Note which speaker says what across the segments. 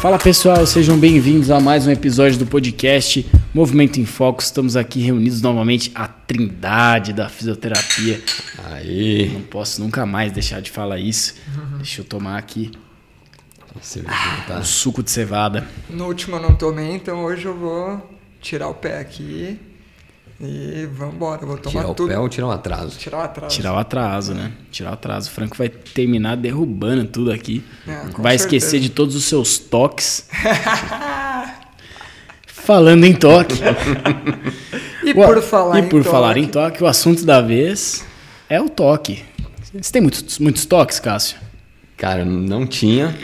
Speaker 1: Fala pessoal, sejam bem-vindos a mais um episódio do podcast Movimento em Foco. Estamos aqui reunidos novamente, a trindade da fisioterapia.
Speaker 2: Aí.
Speaker 1: Não posso nunca mais deixar de falar isso. Deixa eu tomar aqui
Speaker 2: Cervejinha, tá?
Speaker 1: o suco de cevada.
Speaker 3: No último eu não tomei, então hoje eu vou tirar o pé aqui e vambora. Vou tomar
Speaker 2: Tirar o
Speaker 3: tudo.
Speaker 2: pé ou tirar o atraso?
Speaker 3: Tirar o atraso.
Speaker 1: Tirar o atraso, né? Tirar o atraso. O Franco vai terminar derrubando tudo aqui.
Speaker 3: É,
Speaker 1: vai
Speaker 3: certeza.
Speaker 1: esquecer de todos os seus toques. Falando em toque.
Speaker 3: E
Speaker 1: Ué,
Speaker 3: por falar
Speaker 1: e
Speaker 3: em
Speaker 1: por
Speaker 3: toque,
Speaker 1: falar em toque, o assunto da vez é o toque. Você tem muitos, muitos toques, Cássio?
Speaker 2: Cara, não tinha,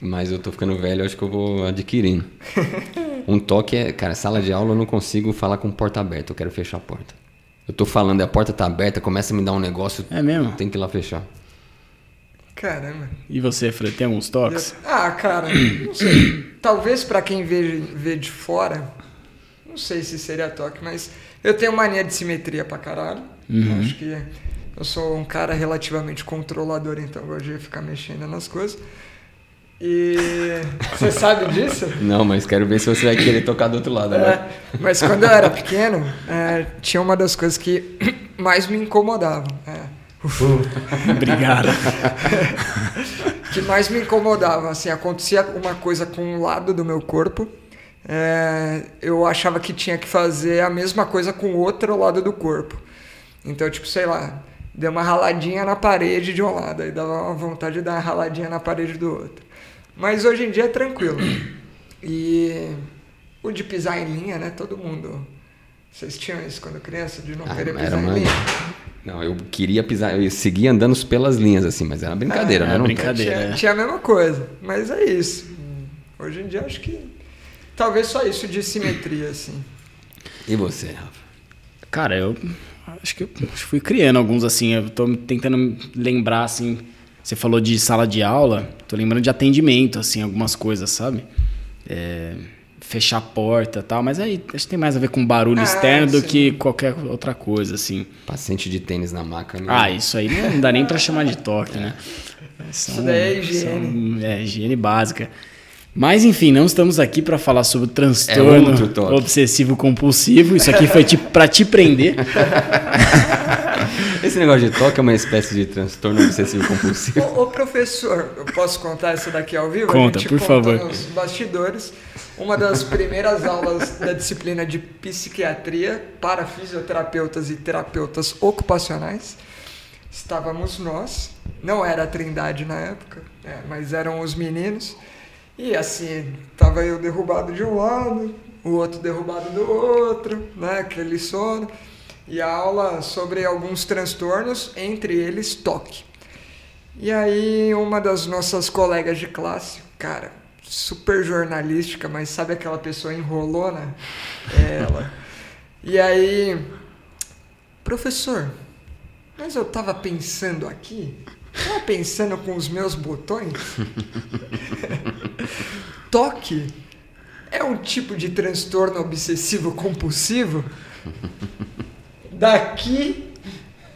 Speaker 2: mas eu tô ficando velho, acho que eu vou adquirindo. Um toque é, cara, sala de aula eu não consigo falar com porta aberta, eu quero fechar a porta. Eu tô falando, a porta tá aberta, começa a me dar um negócio,
Speaker 1: É mesmo?
Speaker 2: tem que ir lá fechar.
Speaker 3: Caramba.
Speaker 1: E você, Fred, tem alguns toques?
Speaker 3: Ah, cara, não sei. Talvez pra quem vê, vê de fora, não sei se seria toque, mas eu tenho mania de simetria pra caralho.
Speaker 1: Uhum.
Speaker 3: Acho que eu sou um cara relativamente controlador, então eu gosto de ficar mexendo nas coisas. E você sabe disso?
Speaker 2: Não, mas quero ver se você vai querer tocar do outro lado, né?
Speaker 3: É, mas quando eu era pequeno, é, tinha uma das coisas que mais me incomodavam. é,
Speaker 1: Obrigado.
Speaker 3: que mais me incomodavam. Assim, acontecia uma coisa com um lado do meu corpo, é, eu achava que tinha que fazer a mesma coisa com o outro lado do corpo. Então, tipo, sei lá, deu uma raladinha na parede de um lado, aí dava uma vontade de dar uma raladinha na parede do outro. Mas hoje em dia é tranquilo. E o de pisar em linha, né? Todo mundo. Vocês tinham isso quando criança, de não
Speaker 2: Ah,
Speaker 3: querer
Speaker 2: era
Speaker 3: pisar em
Speaker 2: uma-
Speaker 3: linha?
Speaker 2: Não, eu queria pisar, eu seguia andando pelas linhas assim, mas era brincadeira,
Speaker 1: Ah,
Speaker 2: né? Não
Speaker 1: brincadeira.
Speaker 3: Tinha,
Speaker 1: Cadeira, é.
Speaker 3: tinha a mesma coisa, mas é isso. Hoje em dia acho que talvez só isso de simetria, assim.
Speaker 2: E você, Rafa?
Speaker 1: Cara, eu acho que eu fui criando alguns assim. Eu tô tentando lembrar, assim. Você falou de sala de aula, tô lembrando de atendimento, assim, algumas coisas, sabe? É, fechar a porta e tal, mas aí acho que tem mais a ver com barulho
Speaker 3: Ah,
Speaker 1: externo do
Speaker 3: sim.
Speaker 1: que qualquer outra coisa, assim.
Speaker 2: Paciente de tênis na maca. né?
Speaker 1: Ah, isso aí não dá nem pra chamar de toque, né? São-
Speaker 3: Isso daí é higiene.
Speaker 1: são- é, higiene básica. Mas enfim, não estamos aqui pra falar sobre transtorno
Speaker 2: É outro toque.
Speaker 1: obsessivo compulsivo. Isso aqui foi tipo para te prender.
Speaker 2: Esse negócio de toque é uma espécie de transtorno obsessivo compulsivo.
Speaker 3: Ô, ô, professor, eu posso contar isso daqui ao vivo?
Speaker 1: Conta,
Speaker 3: a gente
Speaker 1: por
Speaker 3: contou
Speaker 1: favor.
Speaker 3: nos bastidores. Uma das primeiras aulas da disciplina de psiquiatria para fisioterapeutas e terapeutas ocupacionais. Estávamos nós, não era a Trindade na época, é, mas eram os meninos. E assim, tava eu derrubado de um lado, o outro derrubado do outro, né? Aquele sono. E a aula sobre alguns transtornos, entre eles toque. E aí, uma das nossas colegas de classe, cara, super jornalística, mas sabe aquela pessoa enrolona? É ela. E aí, professor, mas eu tava pensando aqui, tava pensando com os meus botões. Toque é um tipo de transtorno obsessivo compulsivo? Daqui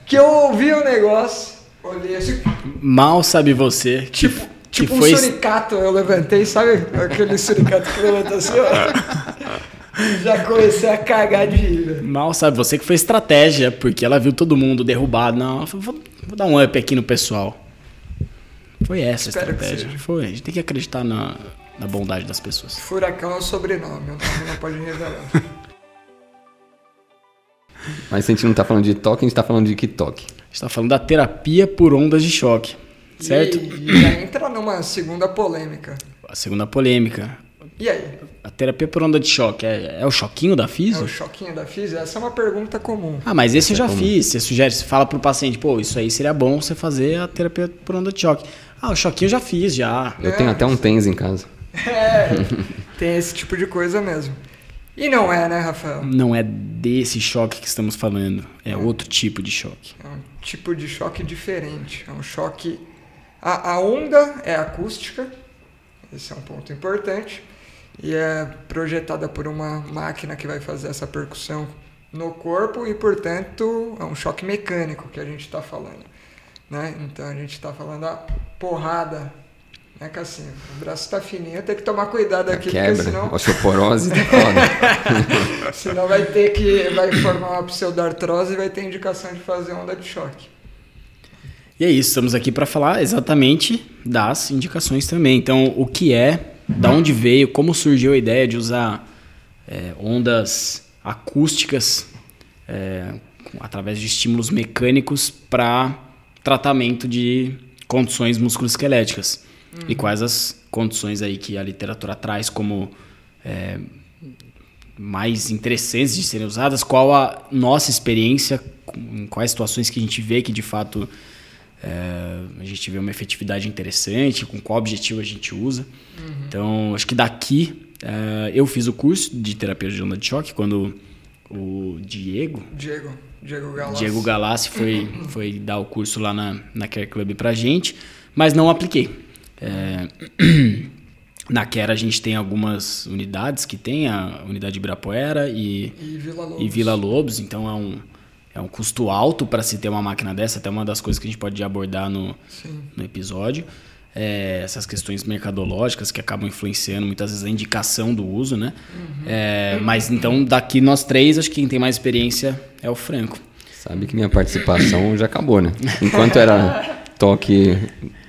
Speaker 3: que eu ouvi o negócio, olhei assim,
Speaker 1: Mal sabe você que,
Speaker 3: Tipo,
Speaker 1: que
Speaker 3: tipo
Speaker 1: foi
Speaker 3: um suricato, eu levantei, sabe aquele suricato que levanta assim, ó. Já comecei a cagar de rir,
Speaker 1: mal sabe você que foi estratégia, porque ela viu todo mundo derrubado. Não, vou, vou dar um up aqui no pessoal. Foi essa a
Speaker 3: Espero que
Speaker 1: estratégia. Foi. A gente tem que acreditar na, na bondade das pessoas.
Speaker 3: Furacão é o sobrenome, o nome não pode revelar.
Speaker 2: Mas se a gente não tá falando de toque, a gente tá falando de que toque?
Speaker 1: A gente tá falando da terapia por ondas de choque, certo?
Speaker 3: E, e já entra numa segunda polêmica.
Speaker 1: A segunda polêmica.
Speaker 3: E aí?
Speaker 1: A terapia por onda de choque é, é o choquinho da
Speaker 3: É
Speaker 1: física?
Speaker 3: o choquinho da física? Essa é uma pergunta comum.
Speaker 1: Ah, mas esse eu já
Speaker 2: é
Speaker 1: fiz. Você sugere, você fala pro paciente, pô, isso aí seria bom você fazer a terapia por onda de choque. Ah, o choquinho eu já fiz, já.
Speaker 2: Eu tenho até um tênis em casa.
Speaker 3: É, tem esse tipo de coisa mesmo. E não é, né, Rafael?
Speaker 1: Não é desse choque que estamos falando. É outro tipo de choque.
Speaker 3: É um tipo de choque diferente. É um choque. A, a onda é acústica, esse é um ponto importante, e é projetada por uma máquina que vai fazer essa percussão no corpo e, portanto, é um choque mecânico que a gente está falando. Né? Então a gente está falando a porrada né, Cassinho? O braço tá fininho, tem que tomar cuidado aqui,
Speaker 2: Quebra,
Speaker 3: porque senão,
Speaker 2: osteoporose, tá foda.
Speaker 3: senão vai ter que. vai formar uma pseudartrose e vai ter indicação de fazer onda de choque.
Speaker 1: E é isso, estamos aqui para falar exatamente das indicações também. Então, o que é, da onde veio, como surgiu a ideia de usar é, ondas acústicas é, através de estímulos mecânicos para tratamento de condições musculoesqueléticas. Uhum. E quais as condições aí que a literatura traz como é, mais interessantes de serem usadas, qual a nossa experiência, em quais situações que a gente vê que de fato é, a gente vê uma efetividade interessante, com qual objetivo a gente usa. Uhum. Então, acho que daqui é, eu fiz o curso de terapia de onda de choque quando o Diego.
Speaker 3: Diego. Diego Galassi.
Speaker 1: Diego Galassi foi, foi dar o curso lá na, na Care Club pra gente, mas não apliquei. É, na Care a gente tem algumas unidades que tem, a unidade Ibirapuera e,
Speaker 3: e, Vila, Lobos.
Speaker 1: e Vila Lobos, então é um, é um custo alto para se ter uma máquina dessa, até uma das coisas que a gente pode abordar no, no episódio. É, essas questões mercadológicas que acabam influenciando muitas vezes a indicação do uso, né? Uhum. É, mas então, daqui nós três, acho que quem tem mais experiência é o Franco.
Speaker 2: Sabe que minha participação já acabou, né? Enquanto era toque,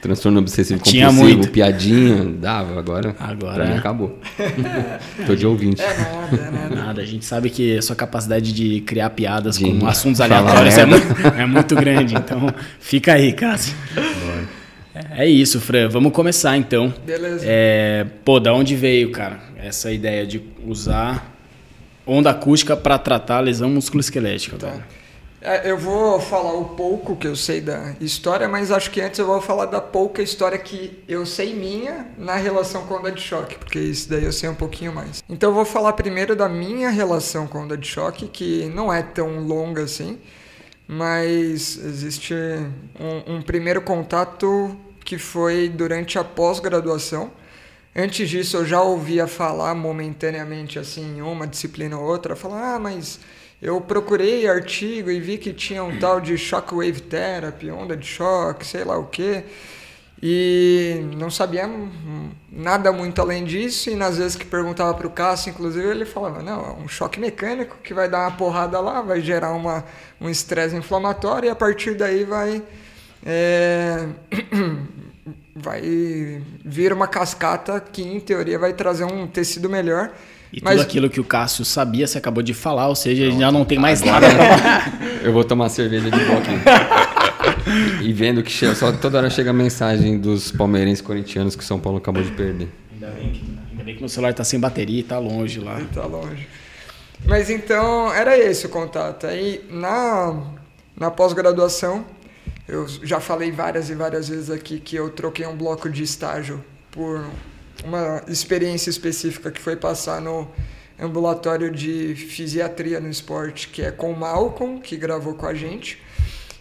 Speaker 2: transtorno obsessivo
Speaker 1: Tinha
Speaker 2: compulsivo,
Speaker 1: muito.
Speaker 2: piadinha, dava, agora,
Speaker 1: Agora,
Speaker 2: pra mim
Speaker 1: é.
Speaker 2: acabou. Tô de ouvinte.
Speaker 3: É nada, é nada.
Speaker 1: Nada, a gente sabe que a sua capacidade de criar piadas
Speaker 2: De
Speaker 1: com assuntos aleatórios é muito, é muito grande, então fica aí, Cássio. É isso, Fran. Vamos começar então.
Speaker 3: Beleza.
Speaker 1: É, pô, da onde veio, cara, essa ideia de usar onda acústica para tratar a lesão musculoesquelética, velho?
Speaker 3: É, eu vou falar o pouco que eu sei da história, mas acho que antes eu vou falar da pouca história que eu sei minha na relação com onda de choque, porque isso daí eu sei um pouquinho mais. Então eu vou falar primeiro da minha relação com onda de choque, que não é tão longa assim, mas existe um, um primeiro contato que foi durante a pós-graduação. Antes disso eu já ouvia falar momentaneamente assim, uma disciplina ou outra, falar, ah, mas eu procurei artigo e vi que tinha um tal de shockwave therapy, onda de choque, sei lá o quê. E não sabia nada muito além disso, e nas vezes que perguntava para o Cássio, inclusive, ele falava, não, é um choque mecânico que vai dar uma porrada lá, vai gerar uma, um estresse inflamatório, e a partir daí vai, é, vai vir uma cascata que, em teoria, vai trazer um tecido melhor.
Speaker 1: E
Speaker 3: Mas-
Speaker 1: tudo aquilo que o Cássio sabia, você acabou de falar, ou seja, ele já não tem mais nada pra
Speaker 2: Eu vou tomar cerveja de boa aqui. e vendo que chega, só toda hora chega a mensagem dos palmeirenses corintianos que São Paulo acabou de perder.
Speaker 1: Ainda bem que, ainda bem que meu celular tá sem bateria e tá longe lá.
Speaker 3: Tá longe. Mas então era esse o contato. Aí na, na pós-graduação, eu já falei várias e várias vezes aqui que eu troquei um bloco de estágio por uma experiência específica que foi passar no ambulatório de fisiatria no esporte, que é com o Malcolm, que gravou com a gente.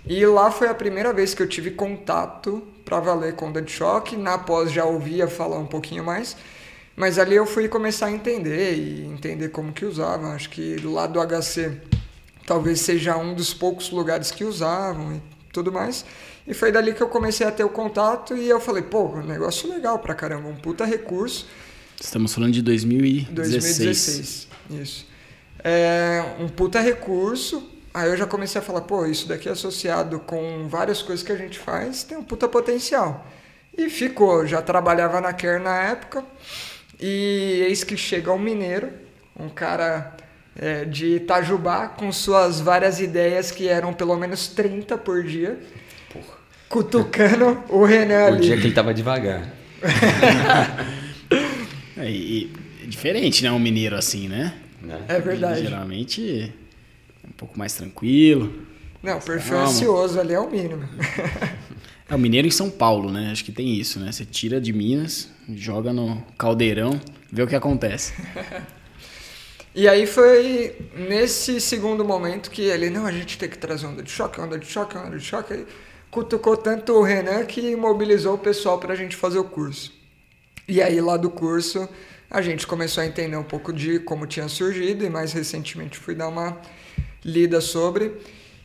Speaker 3: E lá foi a primeira vez que eu tive contato para valer com de choque. Na pós já ouvia falar um pouquinho mais. Mas ali eu fui começar a entender e entender como que usava. Acho que lá do HC talvez seja um dos poucos lugares que usavam e tudo mais. E foi dali que eu comecei a ter o contato e eu falei, pô, um negócio legal pra caramba, um puta recurso.
Speaker 1: Estamos falando de 2016.
Speaker 3: 2016, isso. É um puta recurso. Aí eu já comecei a falar, pô, isso daqui associado com várias coisas que a gente faz tem um puta potencial. E ficou, já trabalhava na Care na época. E eis que chega um mineiro, um cara é, de Itajubá, com suas várias ideias que eram pelo menos 30 por dia. Cutucando o Renan
Speaker 2: O
Speaker 3: ali.
Speaker 2: dia que ele tava devagar.
Speaker 1: É, e, é diferente, né? Um mineiro assim, né?
Speaker 2: Né?
Speaker 3: É verdade.
Speaker 1: Geralmente é um pouco mais tranquilo.
Speaker 3: Não, perfil
Speaker 1: Calma.
Speaker 3: ansioso ali é o mínimo.
Speaker 1: É o mineiro em São Paulo, né? Acho que tem isso, né? Você tira de Minas, joga no caldeirão, vê o que acontece.
Speaker 3: E aí foi nesse segundo momento que ele, não, a gente tem que trazer onda de choque, onda de choque, onda de choque. Cutucou tanto o Renan que mobilizou o pessoal para a gente fazer o curso. E aí lá do curso a gente começou a entender um pouco de como tinha surgido e mais recentemente fui dar uma lida sobre.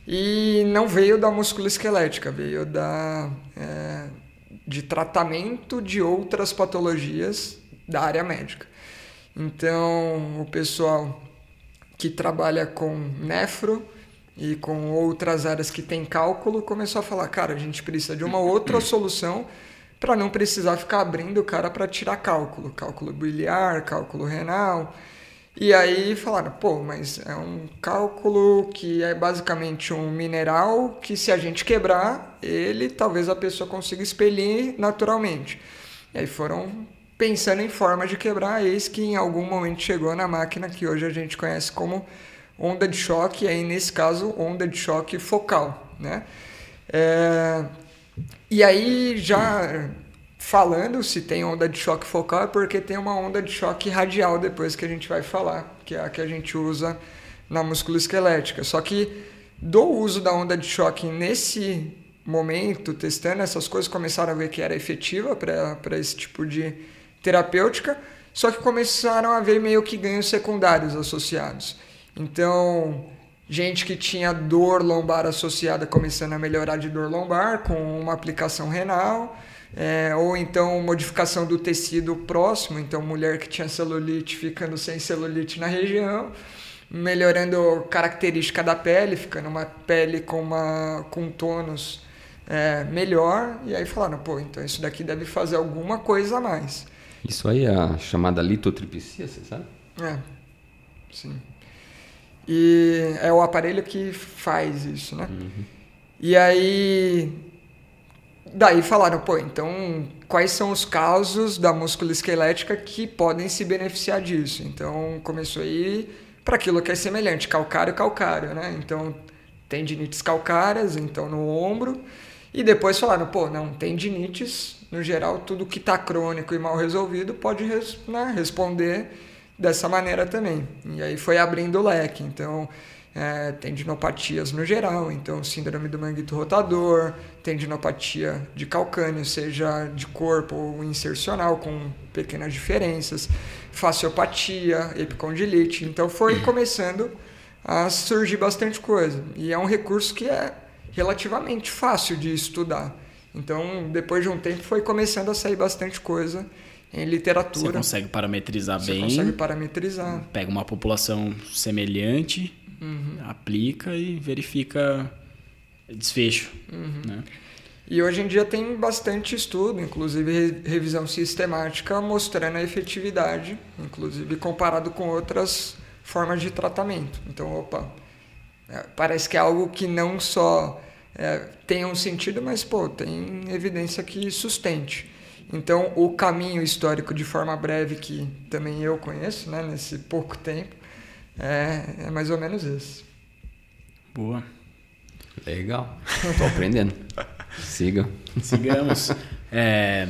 Speaker 3: E não veio da musculoesquelética, veio da, é, de tratamento de outras patologias da área médica. Então, o pessoal que trabalha com nefro e com outras áreas que tem cálculo começou a falar: cara, a gente precisa de uma outra solução para não precisar ficar abrindo o cara para tirar cálculo, cálculo biliar, cálculo renal. E aí falaram, pô, mas é um cálculo que é basicamente um mineral que se a gente quebrar, ele talvez a pessoa consiga expelir naturalmente. E aí foram pensando em forma de quebrar, eis que em algum momento chegou na máquina que hoje a gente conhece como onda de choque, aí nesse caso onda de choque focal, né? É... E aí já falando se tem onda de choque focal é porque tem uma onda de choque radial depois que a gente vai falar, que é a que a gente usa na musculoesquelética. Só que do uso da onda de choque nesse momento, testando essas coisas, começaram a ver que era efetiva para esse tipo de terapêutica, só que começaram a ver meio que ganhos secundários associados. Então, gente que tinha dor lombar associada começando a melhorar de dor lombar com uma aplicação renal é, ou então modificação do tecido próximo, então mulher que tinha celulite ficando sem celulite na região, melhorando característica da pele, ficando uma pele com, uma, com tônus é, melhor, e aí falaram, pô, então isso daqui deve fazer alguma coisa a mais.
Speaker 2: Isso aí é a chamada litotripsia, você sabe?
Speaker 3: É, sim. E é o aparelho que faz isso, né? Uhum. E aí daí falaram, pô, então quais são os casos da musculoesquelética que podem se beneficiar disso? Então começou a ir para aquilo que é semelhante, calcário, calcário, né? Então tendinites calcárias, então no ombro, e depois falaram, pô, não, tendinites, no geral, tudo que está crônico e mal resolvido pode né, responder dessa maneira também. E aí foi abrindo o leque. Então, é, tendinopatias no geral, então síndrome do manguito rotador, tendinopatia de calcânio, seja de corpo ou insercional, com pequenas diferenças, fasciopatia, epicondilite. Então foi começando a surgir bastante coisa. E é um recurso que é relativamente fácil de estudar. Então, depois de um tempo, foi começando a sair bastante coisa em literatura. Você
Speaker 1: consegue parametrizar
Speaker 3: Você
Speaker 1: bem.
Speaker 3: Você consegue parametrizar.
Speaker 1: Pega uma população semelhante uhum. aplica e verifica desfecho. Uhum. Né?
Speaker 3: E hoje em dia tem bastante estudo, inclusive revisão sistemática, mostrando a efetividade, inclusive comparado com outras formas de tratamento. Então, opa, é, parece que é algo que não só é, tem um sentido, mas pô, tem evidência que sustente. Então, o caminho histórico, de forma breve, que também eu conheço, né, nesse pouco tempo, é, é mais ou menos isso.
Speaker 1: Boa.
Speaker 2: Legal. Tô aprendendo. Siga.
Speaker 1: Sigamos. É...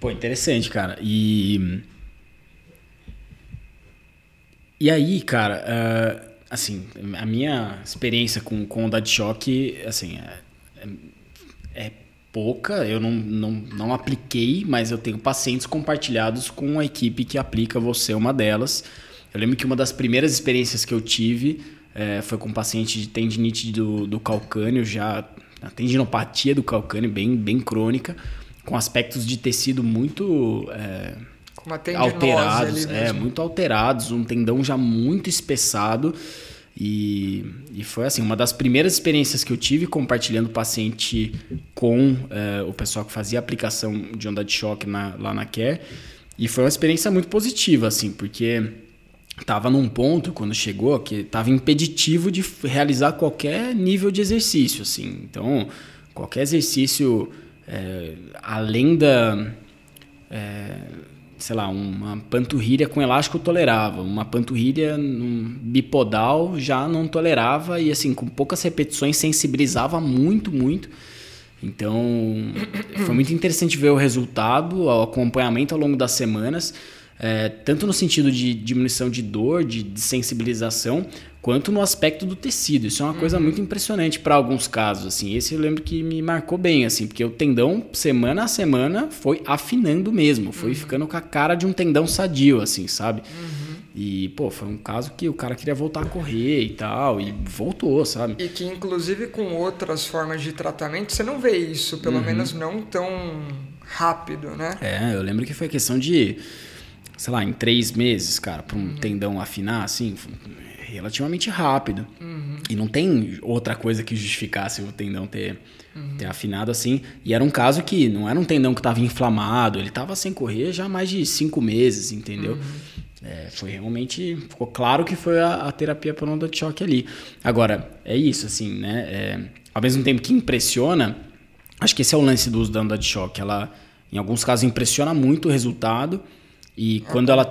Speaker 1: Pô, interessante, cara. E. E aí, cara, uh, assim, a minha experiência com, com onda de choque, assim, é, é, pouca. Eu não, não, não apliquei, mas eu tenho pacientes compartilhados com a equipe que aplica, você é uma delas. Eu lembro que uma das primeiras experiências que eu tive é, foi com um paciente de tendinite do, do calcânio, já a tendinopatia do calcânio bem, bem crônica, com aspectos de tecido muito é, alterados, é, muito alterados, um tendão já muito espessado. E, e foi assim, uma das primeiras experiências que eu tive compartilhando o paciente com é, o pessoal que fazia aplicação de onda de choque na, lá na Care. E foi uma experiência muito positiva, assim, porque estava num ponto quando chegou que estava impeditivo de realizar qualquer nível de exercício, assim. Então, qualquer exercício é, além da, é, sei lá, uma panturrilha com elástico tolerava, uma panturrilha bipodal já não tolerava e assim com poucas repetições sensibilizava muito, muito. Então, foi muito interessante ver o resultado, o acompanhamento ao longo das semanas é, tanto no sentido de diminuição de dor, de, de, sensibilização, quanto no aspecto do tecido. Isso é uma uhum. coisa muito impressionante para alguns casos. Assim, esse eu lembro que me marcou bem, assim, porque o tendão semana a semana foi afinando mesmo, foi uhum. ficando com a cara de um tendão sadio, assim, sabe? Uhum. E, pô, foi um caso que o cara queria voltar a correr e tal, e voltou, sabe?
Speaker 3: E que, inclusive, com outras formas de tratamento, você não vê isso, pelo
Speaker 1: Uhum.
Speaker 3: menos não tão rápido, né?
Speaker 1: É, eu lembro que foi questão de, sei lá, em três meses, cara, pra um
Speaker 3: Uhum.
Speaker 1: tendão afinar, assim, relativamente rápido.
Speaker 3: Uhum.
Speaker 1: E não tem outra coisa que justificasse o tendão ter,
Speaker 3: Uhum.
Speaker 1: ter afinado assim. E era um caso que não era um tendão que tava inflamado, ele tava sem correr já há mais de cinco meses, entendeu?
Speaker 3: Uhum.
Speaker 1: É, foi realmente. Ficou claro que foi a, a terapia por onda de choque ali. Agora, é isso, assim, né? É, ao mesmo tempo que impressiona, acho que esse é o lance do uso da onda de choque. Ela, em alguns casos, impressiona muito o resultado. E quando ela,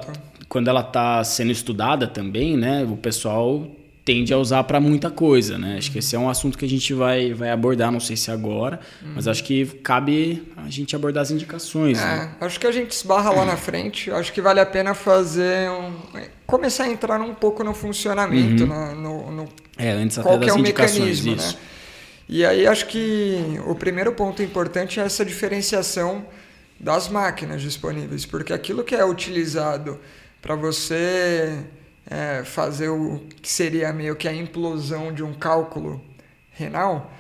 Speaker 1: quando ela tá sendo estudada também, né? O pessoal tende a usar para muita coisa, né? Acho que esse é um assunto que a gente vai, vai abordar, não sei se agora, mas acho que cabe a gente abordar as indicações, né?
Speaker 3: É, acho que a gente esbarra lá na frente. Acho que vale a pena fazer um. começar a entrar um pouco no funcionamento, na- no, no
Speaker 1: É, antes até
Speaker 3: qual que
Speaker 1: das
Speaker 3: é o
Speaker 1: indicações,
Speaker 3: mecanismo,
Speaker 1: isso.
Speaker 3: né? E aí acho que o primeiro ponto importante é essa diferenciação das máquinas disponíveis, porque aquilo que é utilizado para você é, fazer o que seria meio que a implosão de um cálculo renal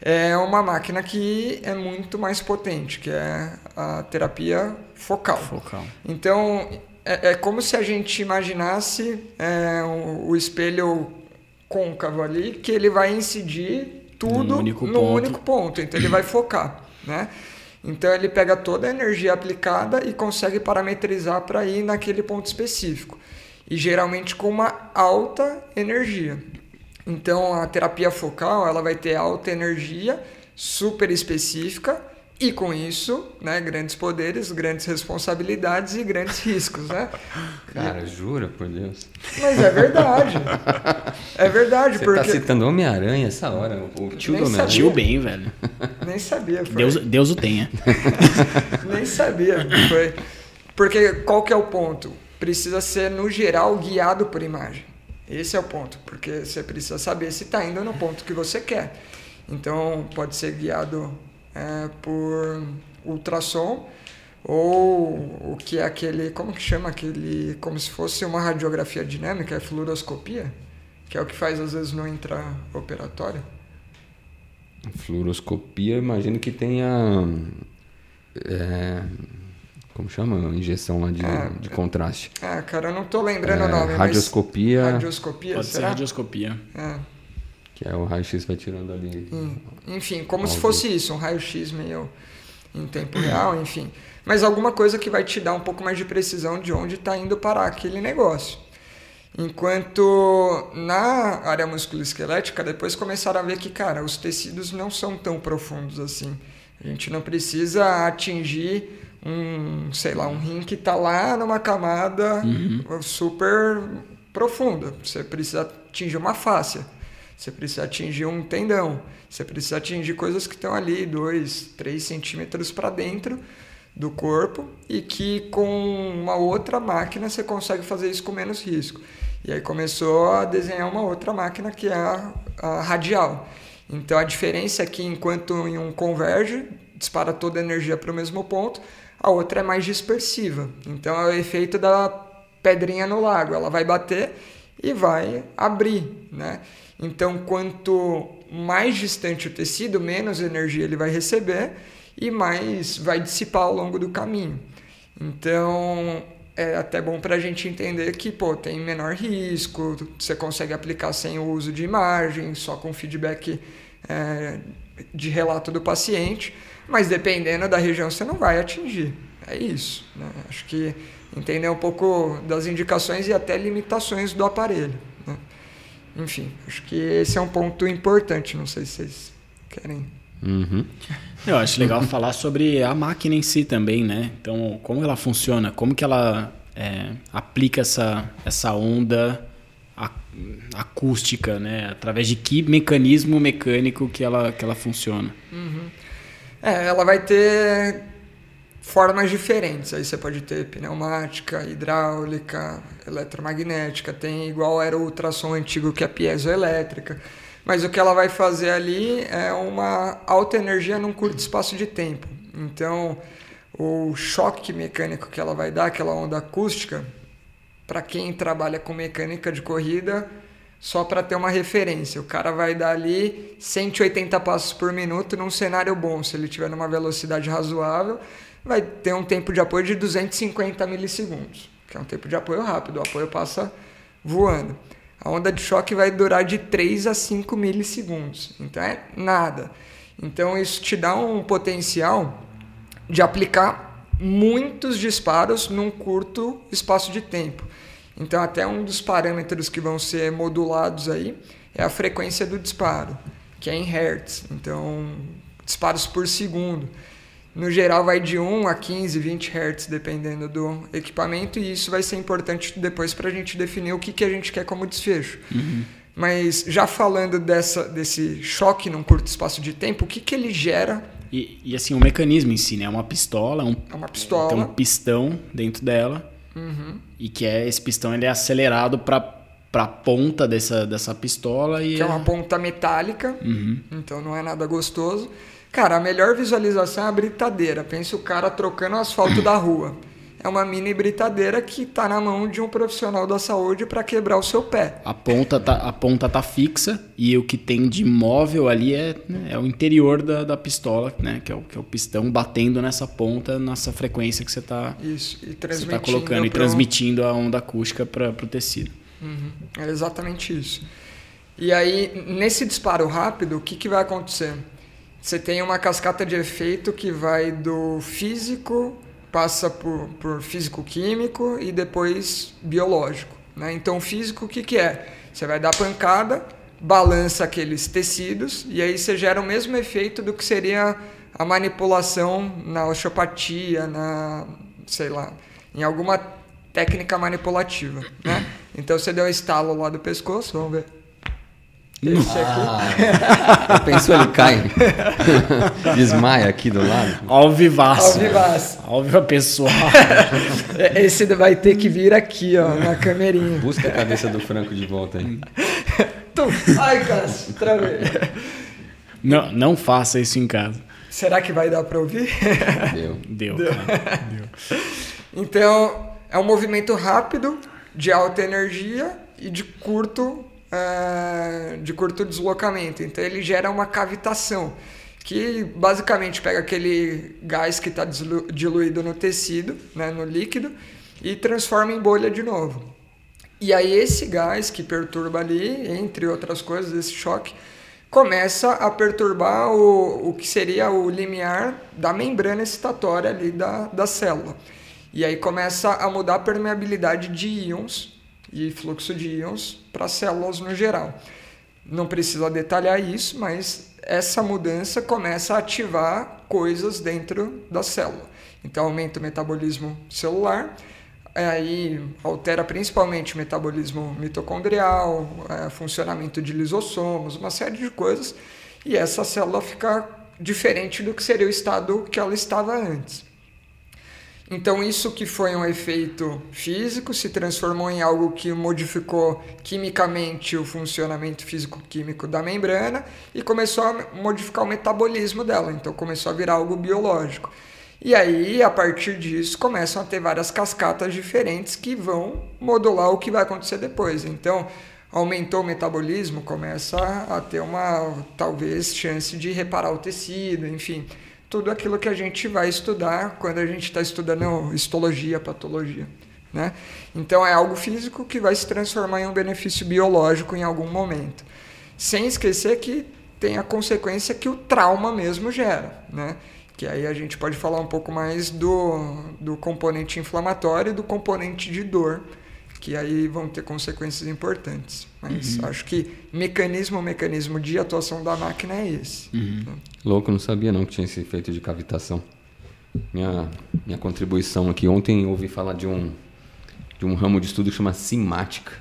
Speaker 3: é uma máquina que é muito mais potente, que é a terapia focal.
Speaker 1: Focal.
Speaker 3: Então, é, é como se a gente imaginasse é, o, o espelho côncavo ali, que ele vai incidir tudo
Speaker 1: Num único
Speaker 3: no
Speaker 1: ponto.
Speaker 3: único ponto. Então, ele vai focar, né? Então, ele pega toda a energia aplicada e consegue parametrizar para ir naquele ponto específico. E geralmente com uma alta energia. Então, a terapia focal ela vai ter alta energia, super específica, e com isso, né, grandes poderes, grandes responsabilidades e grandes riscos, né?
Speaker 2: Cara, jura, por Deus.
Speaker 3: Mas é verdade. É verdade,
Speaker 2: Você
Speaker 3: porque
Speaker 2: tá citando Homem-Aranha essa hora, o tio
Speaker 3: Nem
Speaker 2: do Homem-Aranha.
Speaker 1: Tio bem, velho.
Speaker 3: nem sabia. Foi.
Speaker 1: Deus, Deus o tenha.
Speaker 3: Nem sabia. Foi. Porque qual que é o ponto? Precisa ser, no geral, guiado por imagem. Esse é o ponto. Porque você precisa saber se está indo no ponto que você quer. Então, pode ser guiado é, por ultrassom ou o que é aquele... Como que chama aquele... Como se fosse uma radiografia dinâmica, é fluoroscopia? Que é o que faz, às vezes, no intraoperatório.
Speaker 2: Fluoroscopia, imagino que tenha. é, como chama? Injeção lá de,
Speaker 3: É,
Speaker 2: de contraste.
Speaker 3: Ah, cara, eu não tô lembrando
Speaker 2: É,
Speaker 3: o nome,
Speaker 2: radioscopia,
Speaker 3: mas... Radioscopia,
Speaker 1: Pode ser
Speaker 3: será?
Speaker 1: radioscopia.
Speaker 3: É.
Speaker 2: que é o raio-x vai tirando ali.
Speaker 3: Hum, Enfim, como se fosse isso, um raio-x meio em tempo real, enfim. Mas alguma coisa que vai te dar um pouco mais de precisão de onde está indo parar aquele negócio. Enquanto na área musculoesquelética, depois começaram a ver que, cara, os tecidos não são tão profundos assim. A gente não precisa atingir um, sei lá, um rim que está lá numa camada super profunda. Você precisa atingir uma fáscia. Você precisa atingir um tendão. Você precisa atingir coisas que estão ali, 2, 3 centímetros para dentro do corpo e que com uma outra máquina você consegue fazer isso com menos risco. E aí começou a desenhar uma outra máquina que é a, a radial. Então a diferença é que enquanto em um converge, dispara toda a energia para o mesmo ponto, a outra é mais dispersiva. Então é o efeito da pedrinha no lago, ela vai bater e vai abrir, né? Então quanto mais distante o tecido, menos energia ele vai receber e mais vai dissipar ao longo do caminho. Então é até bom para a gente entender que pô, tem menor risco, você consegue aplicar sem o uso de imagem, só com feedback é, de relato do paciente, mas dependendo da região você não vai atingir. É isso. Né? Acho que entender um pouco das indicações e até limitações do aparelho. Né? Enfim, acho que esse é um ponto importante. Não sei se vocês querem.
Speaker 2: Uhum.
Speaker 1: Eu acho legal falar sobre a máquina em si também, né? Então, como ela funciona, como que ela é, aplica essa, essa onda ac- acústica, né? Através de que mecanismo mecânico que ela, que ela funciona.
Speaker 3: É, ela vai ter formas diferentes. Aí você pode ter pneumática, hidráulica, eletromagnética, tem igual era o ultrassom antigo que é piezoelétrica. Mas o que ela vai fazer ali é uma alta energia num curto espaço de tempo. Então, o choque mecânico que ela vai dar, aquela onda acústica, para quem trabalha com mecânica de corrida, só para ter uma referência. O cara vai dar ali 180 passos por minuto num cenário bom, se ele tiver numa velocidade razoável, vai ter um tempo de apoio de 250 milissegundos, que é um tempo de apoio rápido, o apoio passa voando. A onda de choque vai durar de 3 a 5 milissegundos, então é nada. Então isso te dá um potencial de aplicar muitos disparos num curto espaço de tempo. Então até um dos parâmetros que vão ser modulados aí é a frequência do disparo, que é em hertz. Então disparos por segundo. No geral vai de 1 a 15, 20 Hz, dependendo do equipamento, e isso vai ser importante depois para a gente definir o que, que a gente quer como desfecho.
Speaker 1: Uhum.
Speaker 3: Mas já falando dessa, desse choque num curto espaço de tempo, o que, que ele gera?
Speaker 1: E, e assim, o mecanismo em si, né? É uma pistola, um,
Speaker 3: É uma pistola.
Speaker 1: tem um pistão dentro dela.
Speaker 3: Uhum.
Speaker 1: E que é esse pistão ele é acelerado para para ponta dessa, dessa pistola e
Speaker 3: Que é uma ponta metálica,
Speaker 1: Uhum.
Speaker 3: então não é nada gostoso. Cara, a melhor visualização é a britadeira. Pensa o cara trocando o asfalto da rua. É uma mini britadeira que tá na mão de um profissional da saúde para quebrar o seu pé.
Speaker 1: a ponta tá, a ponta tá fixa e o que tem de móvel ali é, né, é o interior da, da pistola, né? Que é, o, que é o pistão batendo nessa ponta, nessa frequência que você tá,
Speaker 3: e
Speaker 1: você
Speaker 3: transmitindo.
Speaker 1: tá colocando e transmitindo a onda acústica para o tecido.
Speaker 3: Uhum, É exatamente isso. E aí, nesse disparo rápido, o que, que vai acontecer? Você tem uma cascata de efeito que vai do físico, passa por, por físico-químico e depois biológico. Né? Então, físico, o que, que é? Você vai dar pancada, balança aqueles tecidos e aí você gera o mesmo efeito do que seria a manipulação na osteopatia, na, sei lá, em alguma técnica manipulativa, né? Então você deu um estalo lá do pescoço, vamos ver. Esse aqui.
Speaker 2: Ah, pensou ele cai? Desmaia aqui do lado?
Speaker 1: Ao vivaço.
Speaker 3: Ao vivaço.
Speaker 1: Ao viva pessoal.
Speaker 3: Esse vai ter que vir aqui, ó, na camerinha.
Speaker 2: Busca a cabeça do Franco de volta aí.
Speaker 3: Ai, Cássio, travei.
Speaker 1: não, não faça isso em casa.
Speaker 3: Será que vai dar pra ouvir?
Speaker 2: Deu.
Speaker 1: Deu, cara. Deu.
Speaker 3: Então, é um movimento rápido, de alta energia e de curto, eh, de curto deslocamento. Então, ele gera uma cavitação, que basicamente pega aquele gás que está diluído no tecido, né, no líquido, e transforma em bolha de novo. E aí, esse gás que perturba ali, entre outras coisas, esse choque, começa a perturbar o, o que seria o limiar da membrana excitatória ali da, da célula. E aí começa a mudar a permeabilidade de íons e fluxo de íons para as células no geral. Não precisa detalhar isso, mas essa mudança começa a ativar coisas dentro da célula. Então aumenta o metabolismo celular, aí altera principalmente o metabolismo mitocondrial, é, funcionamento de lisossomos, uma série de coisas, e essa célula fica diferente do que seria o estado que ela estava antes. Então, isso que foi um efeito físico se transformou em algo que modificou quimicamente o funcionamento físico-químico da membrana e começou a modificar o metabolismo dela. Então, começou a virar algo biológico. E aí, a partir disso, começam a ter várias cascatas diferentes que vão modular o que vai acontecer depois. Então, aumentou o metabolismo, começa a ter uma, talvez, chance de reparar o tecido, enfim tudo aquilo que a gente vai estudar quando a gente está estudando histologia, patologia. Né? Então é algo físico que vai se transformar em um benefício biológico em algum momento. Sem esquecer que tem a consequência que o trauma mesmo gera. Né? Que aí a gente pode falar um pouco mais do, do componente inflamatório e do componente de dor, que aí vão ter consequências importantes. Mas acho que mecanismo, mecanismo de atuação da máquina é esse. Né?
Speaker 2: Louco, não sabia não que tinha esse efeito de cavitação. Minha, minha contribuição aqui. Ontem ouvi falar de um, de um ramo de estudo que chama simática.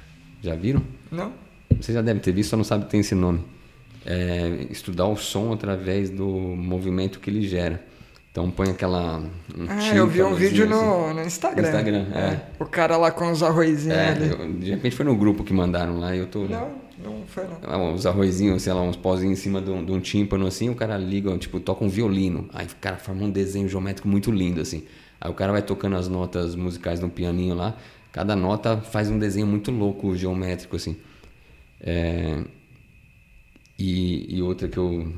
Speaker 2: Já viram?
Speaker 3: Não?
Speaker 2: Você já deve ter visto, só não sabe que tem esse nome. É estudar o som através do movimento que ele gera. Então põe aquela. Um
Speaker 3: Ah, eu vi um vídeo no,
Speaker 2: assim.
Speaker 3: no Instagram.
Speaker 2: No Instagram, é.
Speaker 3: O cara lá com os arrozinhos
Speaker 2: É,
Speaker 3: ali.
Speaker 2: eu- de repente foi no grupo que mandaram lá e eu tô.
Speaker 3: Não, não foi não.
Speaker 2: Ah, Uns arrozinhos, sei lá, uns pozinhos em cima de um, de um tímpano assim, o cara liga, tipo, toca um violino. Aí o cara forma um desenho geométrico muito lindo, assim. Aí o cara vai tocando as notas musicais no pianinho lá, Cada nota faz um desenho muito louco, geométrico, assim. É, e, e outra que eu,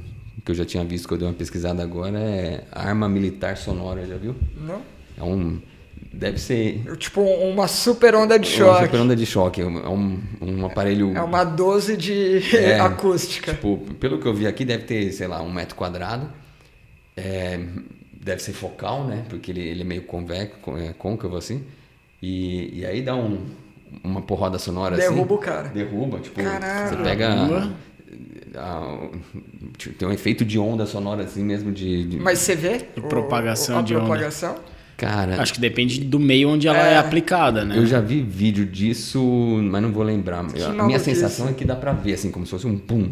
Speaker 2: que eu já tinha visto, que eu dei uma pesquisada agora, é arma militar sonora, já viu?
Speaker 3: Não?
Speaker 2: É um... Deve ser...
Speaker 3: Tipo uma super onda de
Speaker 2: Uma
Speaker 3: choque.
Speaker 2: super onda de choque. É um, um aparelho...
Speaker 3: É uma 12 de
Speaker 2: É,
Speaker 3: acústica.
Speaker 2: Tipo, pelo que eu vi aqui, deve ter, sei lá, um metro quadrado. É, deve ser focal, né? Porque ele, ele é meio convexo, é, côncavo assim. E, e aí dá um, uma porrada sonora assim.
Speaker 3: Derruba o cara.
Speaker 2: Derruba, tipo,
Speaker 3: Caralho.
Speaker 2: você pega. Tipo, tem um efeito de onda sonora assim mesmo de. de-
Speaker 3: Mas você vê? o-
Speaker 1: propagação
Speaker 3: a
Speaker 1: de onda.
Speaker 3: propagação?
Speaker 2: Cara,
Speaker 1: Acho que depende do meio onde ela é,
Speaker 3: É.
Speaker 1: aplicada, né?
Speaker 2: eu já vi vídeo disso, mas não vou lembrar. a minha sensação é que dá pra ver, assim, como se fosse um pum.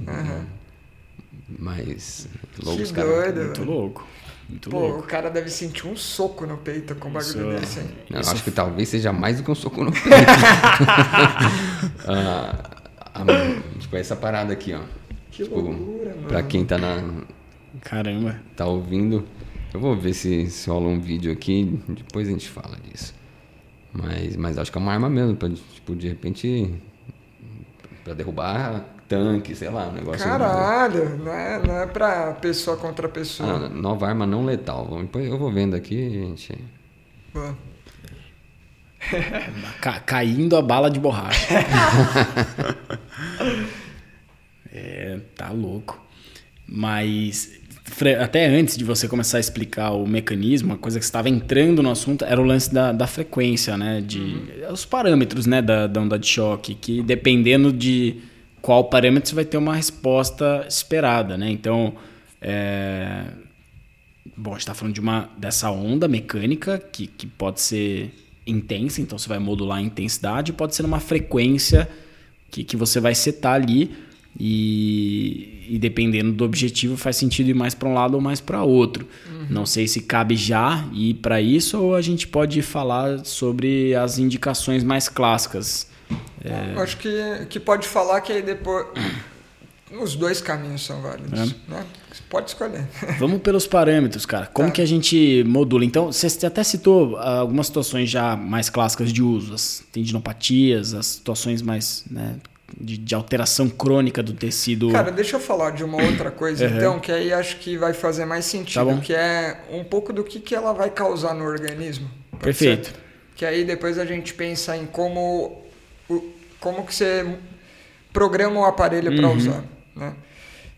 Speaker 2: Mas. Logo
Speaker 3: Que
Speaker 2: os caras.
Speaker 1: Muito louco. Muito
Speaker 3: Pô,
Speaker 1: louco.
Speaker 3: o cara deve sentir um soco no peito com um bagulho
Speaker 1: Isso-
Speaker 3: desse aí.
Speaker 2: Não, eu acho que talvez seja mais do que um soco no peito. Ah, a- tipo, essa parada aqui, ó.
Speaker 3: Que
Speaker 2: tipo,
Speaker 3: loucura, mano.
Speaker 2: Pra quem tá, na,
Speaker 1: Caramba.
Speaker 2: tá ouvindo, eu vou ver se, se rola um vídeo aqui, depois a gente fala disso. Mas, mas acho que é uma arma mesmo, pra, tipo, de repente, pra derrubar tanque, sei lá, um negócio...
Speaker 3: Caralho, não é, não é pra pessoa contra pessoa.
Speaker 2: Ah, nova arma não letal. Depois eu vou vendo aqui gente...
Speaker 1: Ca- caindo a bala de borracha. é, tá louco. Mas até antes de você começar a explicar o mecanismo, a coisa que estava entrando no assunto era o lance da, da frequência, né? De, Os parâmetros né, da, da onda de choque, que dependendo de qual parâmetro você vai ter uma resposta esperada, né? Então, é, Bom, a gente está falando de uma, dessa onda mecânica que, que pode ser intensa, então você vai modular a intensidade, pode ser uma frequência que, que você vai setar ali e, e dependendo do objetivo faz sentido ir mais para um lado ou mais para outro. Não sei se cabe já ir para isso ou a gente pode falar sobre as indicações mais clássicas.
Speaker 3: Eu Acho que, que pode falar que aí depois. Os dois caminhos são válidos.
Speaker 1: É.
Speaker 3: Né? Pode escolher.
Speaker 1: Vamos pelos parâmetros, cara. Como
Speaker 3: Tá.
Speaker 1: que a gente modula? Então, você até citou ah, algumas situações já mais clássicas de uso, as tendinopatias, as situações mais né, de, de alteração crônica do tecido.
Speaker 3: Cara, deixa eu falar de uma outra coisa,
Speaker 1: Uhum.
Speaker 3: então, que aí acho que vai fazer mais
Speaker 1: Tá
Speaker 3: sentido,
Speaker 1: bom.
Speaker 3: que é um pouco do que, que ela vai causar no organismo.
Speaker 1: Perfeito.
Speaker 3: Que aí depois a gente pensa em como, como que você programa o aparelho para
Speaker 1: Uhum.
Speaker 3: usar, né?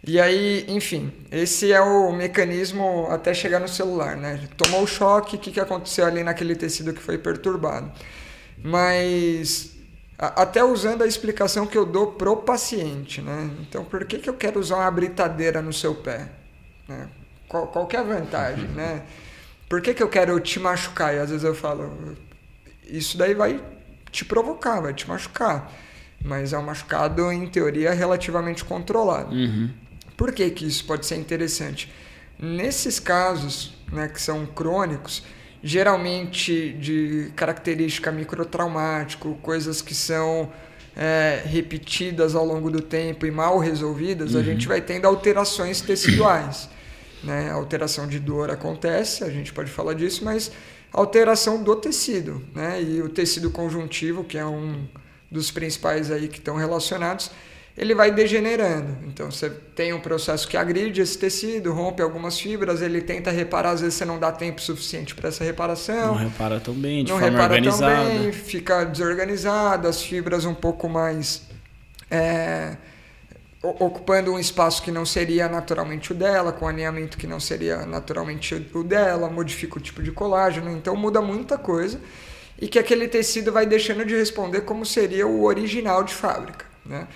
Speaker 3: E aí, enfim, esse é o mecanismo até chegar no celular, né? Tomou o choque, o que, que aconteceu ali naquele tecido que foi perturbado. Mas até usando a explicação que eu dou pro paciente, né? Então, por que, que eu quero usar uma britadeira no seu pé? Né? Qual, qual que é a vantagem, né? Por que, que eu quero te machucar? E às vezes eu falo, isso daí vai te provocar, vai te machucar. Mas é um machucado, em teoria, relativamente controlado.
Speaker 1: Uhum.
Speaker 3: Por que, que isso pode ser interessante? Nesses casos, né, que são crônicos, geralmente de característica microtraumático, coisas que são é, repetidas ao longo do tempo e mal resolvidas, a gente vai tendo alterações teciduais. Né? A alteração de dor acontece, a gente pode falar disso, mas alteração do tecido. Né? E o tecido conjuntivo, que é um dos principais aí que estão relacionados, ele vai degenerando. Então você tem um processo que agride esse tecido, rompe algumas fibras, ele tenta reparar, às vezes você não dá tempo suficiente para essa reparação.
Speaker 1: Não repara tão bem, de
Speaker 3: não
Speaker 1: forma
Speaker 3: repara
Speaker 1: organizada.
Speaker 3: tão bem, fica desorganizada, as fibras um pouco mais é, ocupando um espaço que não seria naturalmente o dela, com alinhamento que não seria naturalmente o dela, modifica o tipo de colágeno, então muda muita coisa e que aquele tecido vai deixando de responder como seria o original de fábrica, né?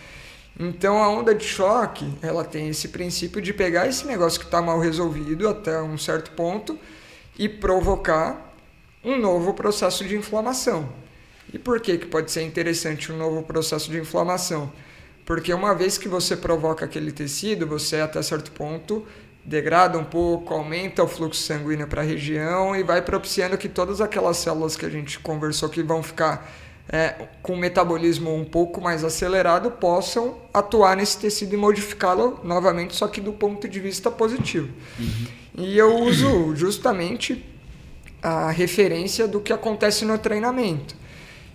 Speaker 3: Então a onda de choque, ela tem esse princípio de pegar esse negócio que está mal resolvido até um certo ponto e provocar um novo processo de inflamação. E por que, que pode ser interessante um novo processo de inflamação? Porque uma vez que você provoca aquele tecido, você até certo ponto degrada um pouco, aumenta o fluxo sanguíneo para a região e vai propiciando que todas aquelas células que a gente conversou que vão ficar é, com o metabolismo um pouco mais acelerado possam atuar nesse tecido e modificá-lo novamente, só que do ponto de vista positivo. E eu uso justamente a referência do que acontece no treinamento.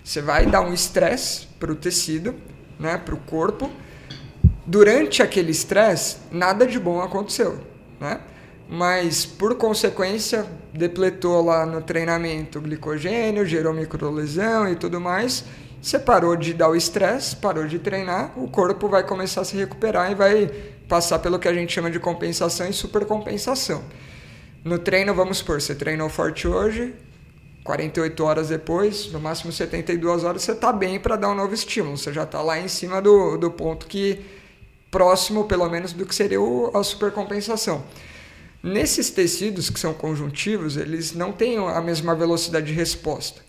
Speaker 3: Você vai dar um estresse para o tecido, né, para o corpo. Durante aquele estresse, nada de bom aconteceu, né? Mas por consequência, depletou lá no treinamento glicogênio, gerou microlesão e tudo mais. Você parou de dar o estresse, parou de treinar, o corpo vai começar a se recuperar e vai passar pelo que a gente chama de compensação e supercompensação. No treino, vamos supor, você treinou forte hoje, 48 horas depois, no máximo 72 horas, você está bem para dar um novo estímulo. Você já está lá em cima do, do ponto que próximo, pelo menos, do que seria o, a supercompensação. Nesses tecidos que são conjuntivos, eles não têm a mesma velocidade de resposta.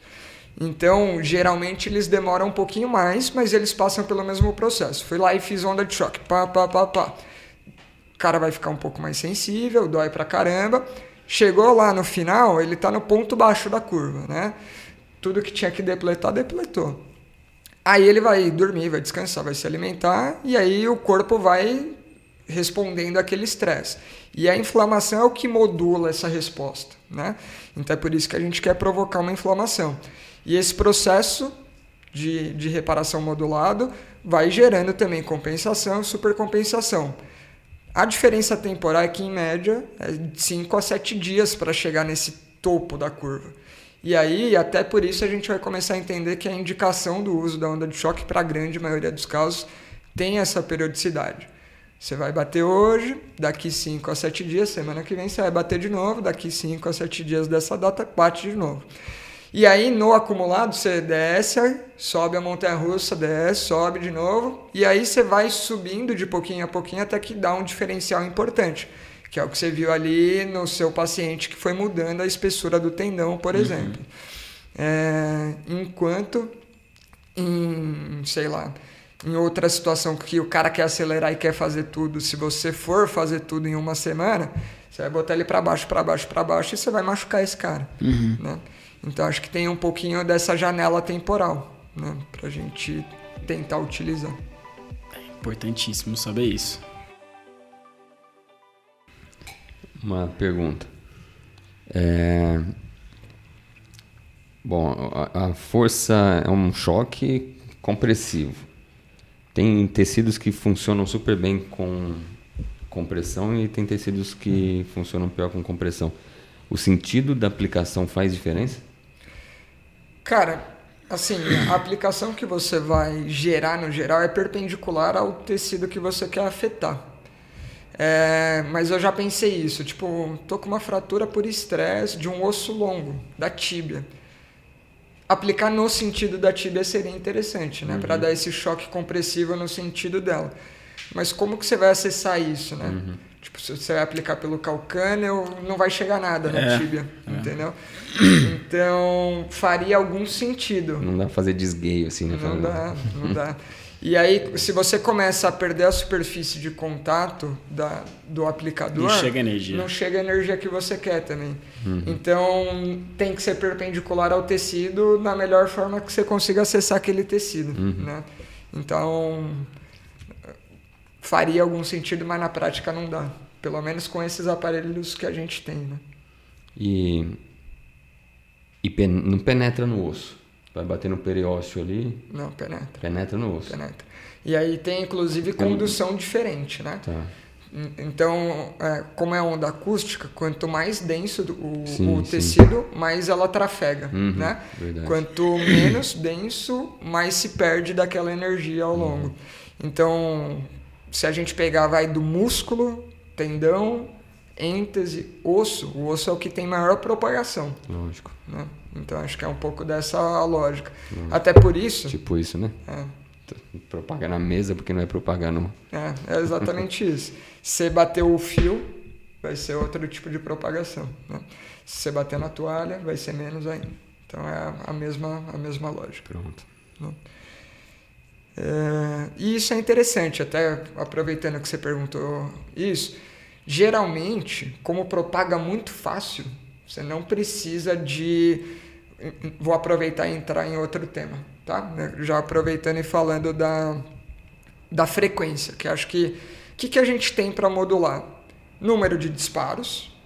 Speaker 3: Então, geralmente eles demoram um pouquinho mais, mas eles passam pelo mesmo processo. Fui lá e fiz onda de choque, pá, pá, pá, pá. O cara vai ficar um pouco mais sensível, dói pra caramba. Chegou lá no final, ele está no ponto baixo da curva, né? Tudo que tinha que depletar, depletou. Aí ele vai dormir, vai descansar, vai se alimentar e aí o corpo vai respondendo àquele estresse. E a inflamação é o que modula essa resposta, né? Então é por isso que a gente quer provocar uma inflamação. E esse processo de, de reparação modulado vai gerando também compensação supercompensação. A diferença temporal é que, em média, é de 5 a 7 dias para chegar nesse topo da curva. E aí, até por isso, a gente vai começar a entender que a indicação do uso da onda de choque, para a grande maioria dos casos, tem essa periodicidade. Você vai bater hoje, daqui 5 a 7 dias, semana que vem você vai bater de novo, daqui 5 a 7 dias dessa data, bate de novo. E aí, no acumulado, você desce, sobe a montanha russa, desce, sobe de novo. E aí você vai subindo de pouquinho a pouquinho até que dá um diferencial importante. Que é o que você viu ali no seu paciente que foi mudando a espessura do tendão, por uhum. exemplo. É, enquanto em, sei lá, em outra situação que o cara quer acelerar e quer fazer tudo, se você for fazer tudo em uma semana, você vai botar ele para baixo, para baixo, para baixo e você vai machucar esse cara. Uhum. Né? Então acho que tem um pouquinho dessa janela temporal, né, para a gente tentar utilizar.
Speaker 1: É importantíssimo saber isso.
Speaker 2: Uma pergunta. É... Bom, a, a força é um choque compressivo. Tem tecidos que funcionam super bem com compressão e tem tecidos que funcionam pior com compressão. O sentido da aplicação faz diferença?
Speaker 3: Cara, assim, a aplicação que você vai gerar no geral é perpendicular ao tecido que você quer afetar. É, mas eu já pensei isso, tipo, tô com uma fratura por estresse de um osso longo, da tíbia. Aplicar no sentido da tíbia seria interessante, né? Uhum. Para dar esse choque compressivo no sentido dela. Mas como que você vai acessar isso, né? Uhum. Tipo, se você vai aplicar pelo calcâneo, não vai chegar nada na é, tíbia, é. entendeu? Então, faria algum sentido.
Speaker 2: Não dá pra fazer desgueio assim, né?
Speaker 3: Não dá, não dá. E aí, se você começa a perder a superfície de contato da, do aplicador,
Speaker 1: não chega energia.
Speaker 3: Não chega a energia que você quer também. Uhum. Então, tem que ser perpendicular ao tecido da melhor forma que você consiga acessar aquele tecido, uhum. né? Então, faria algum sentido, mas na prática não dá. Pelo menos com esses aparelhos que a gente tem, né?
Speaker 2: E, e pen, não penetra no osso? Vai bater no periósteo ali?
Speaker 3: Não, penetra.
Speaker 2: Penetra no osso.
Speaker 3: Penetra. E aí tem, inclusive, condução diferente, né? Tá. Então, é, como é onda acústica, quanto mais denso o, sim, o tecido, sim. mais ela trafega, uhum, né? Verdade. Quanto menos denso, mais se perde daquela energia ao longo. Uhum. Então, se a gente pegar vai do músculo, tendão, êntese, osso, o osso é o que tem maior propagação.
Speaker 2: Lógico.
Speaker 3: Né? Então acho que é um pouco dessa lógica. Lógico. Até por isso.
Speaker 2: Tipo isso, né? É. Propagar na mesa porque não é propagar no.
Speaker 3: É, é exatamente isso. Se bater o fio, vai ser outro tipo de propagação. Né? Se você bater na toalha, vai ser menos ainda. Então é a mesma, a mesma lógica.
Speaker 2: Pronto.
Speaker 3: Né? É, e isso é interessante, até aproveitando que você perguntou isso. Geralmente, como propaga muito fácil, você não precisa de. Vou aproveitar e entrar em outro tema, tá? Já aproveitando e falando da, da frequência, que acho que. O que, que a gente tem para modular? Número de disparos,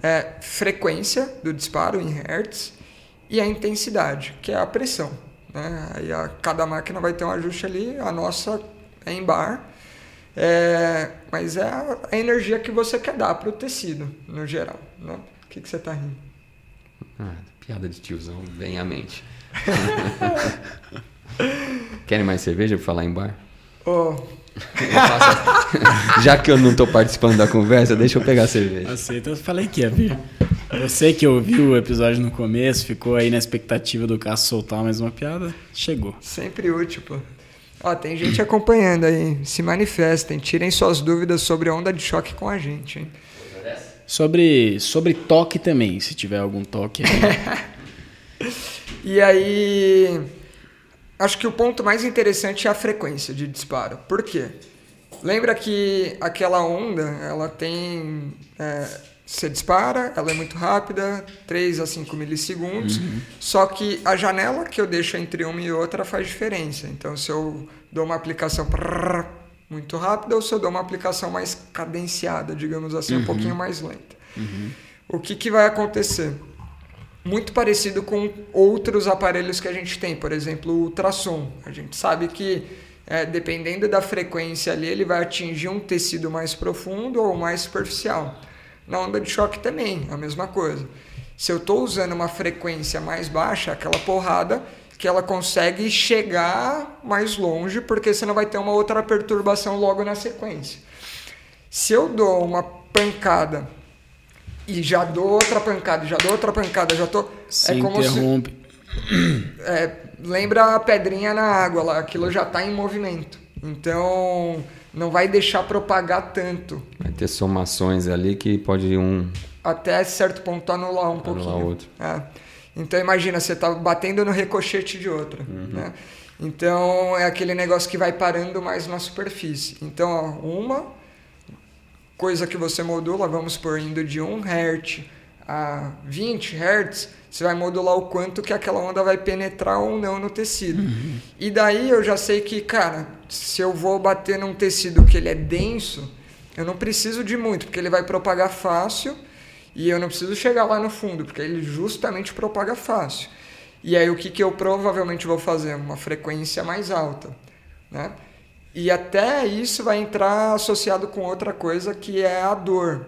Speaker 3: é, frequência do disparo em hertz e a intensidade, que é a pressão. né? Aí a, cada máquina vai ter um ajuste ali, a nossa é em bar. É, mas é a, a energia que você quer dar para o tecido, no geral. Né? O que, que você está rindo?
Speaker 2: Ah, piada de tiozão vem à mente. Querem mais cerveja para falar em bar?
Speaker 3: Oh,
Speaker 2: Já que eu não tô participando da conversa, deixa eu pegar a cerveja.
Speaker 1: Aceita, eu falei que ia vir. Você que ouviu o episódio no começo, ficou aí na expectativa do Cássio soltar mais uma piada, chegou.
Speaker 3: sempre útil, pô. Ó, tem gente acompanhando aí. Se manifestem, tirem suas dúvidas sobre a onda de choque com a gente, hein?
Speaker 1: Sobre, sobre toque também, se tiver algum toque aí.
Speaker 3: E aí, acho que o ponto mais interessante é a frequência de disparo. Por quê? Lembra que aquela onda, ela tem. é, você dispara, ela é muito rápida, 3 a 5 milissegundos. Só que a janela que eu deixo entre uma e outra faz diferença. Então, se eu dou uma aplicação muito rápida ou se eu dou uma aplicação mais cadenciada, digamos assim, um pouquinho mais lenta. O que, que vai acontecer? muito parecido com outros aparelhos que a gente tem, por exemplo, o ultrassom. A gente sabe que é, dependendo da frequência ali, ele vai atingir um tecido mais profundo ou mais superficial. Na onda de choque também, a mesma coisa. Se eu estou usando uma frequência mais baixa, aquela porrada que ela consegue chegar mais longe, porque você não vai ter uma outra perturbação logo na sequência. Se eu dou uma pancada e já dou outra pancada, já dou outra pancada, já tô.
Speaker 1: Se
Speaker 3: é como se.
Speaker 1: interrompe.
Speaker 3: É, lembra a pedrinha na água lá, aquilo já está em movimento. Então não vai deixar propagar tanto.
Speaker 2: Vai ter somações ali que pode um.
Speaker 3: Até certo ponto anular um
Speaker 2: Anular
Speaker 3: pouquinho.
Speaker 2: outro.
Speaker 3: É. Então imagina, você tá batendo no ricochete de outra.
Speaker 2: Uhum.
Speaker 3: Né? Então é aquele negócio que vai parando mais na superfície. Então, ó, uma coisa que você modula, vamos por indo de 1 Hz a 20 Hz, você vai modular o quanto que aquela onda vai penetrar ou não no tecido. E daí eu já sei que, cara, se eu vou bater num tecido que ele é denso, eu não preciso de muito, porque ele vai propagar fácil e eu não preciso chegar lá no fundo, porque ele justamente propaga fácil. E aí o que, que eu provavelmente vou fazer? Uma frequência mais alta, né? E até isso vai entrar associado com outra coisa que é a dor.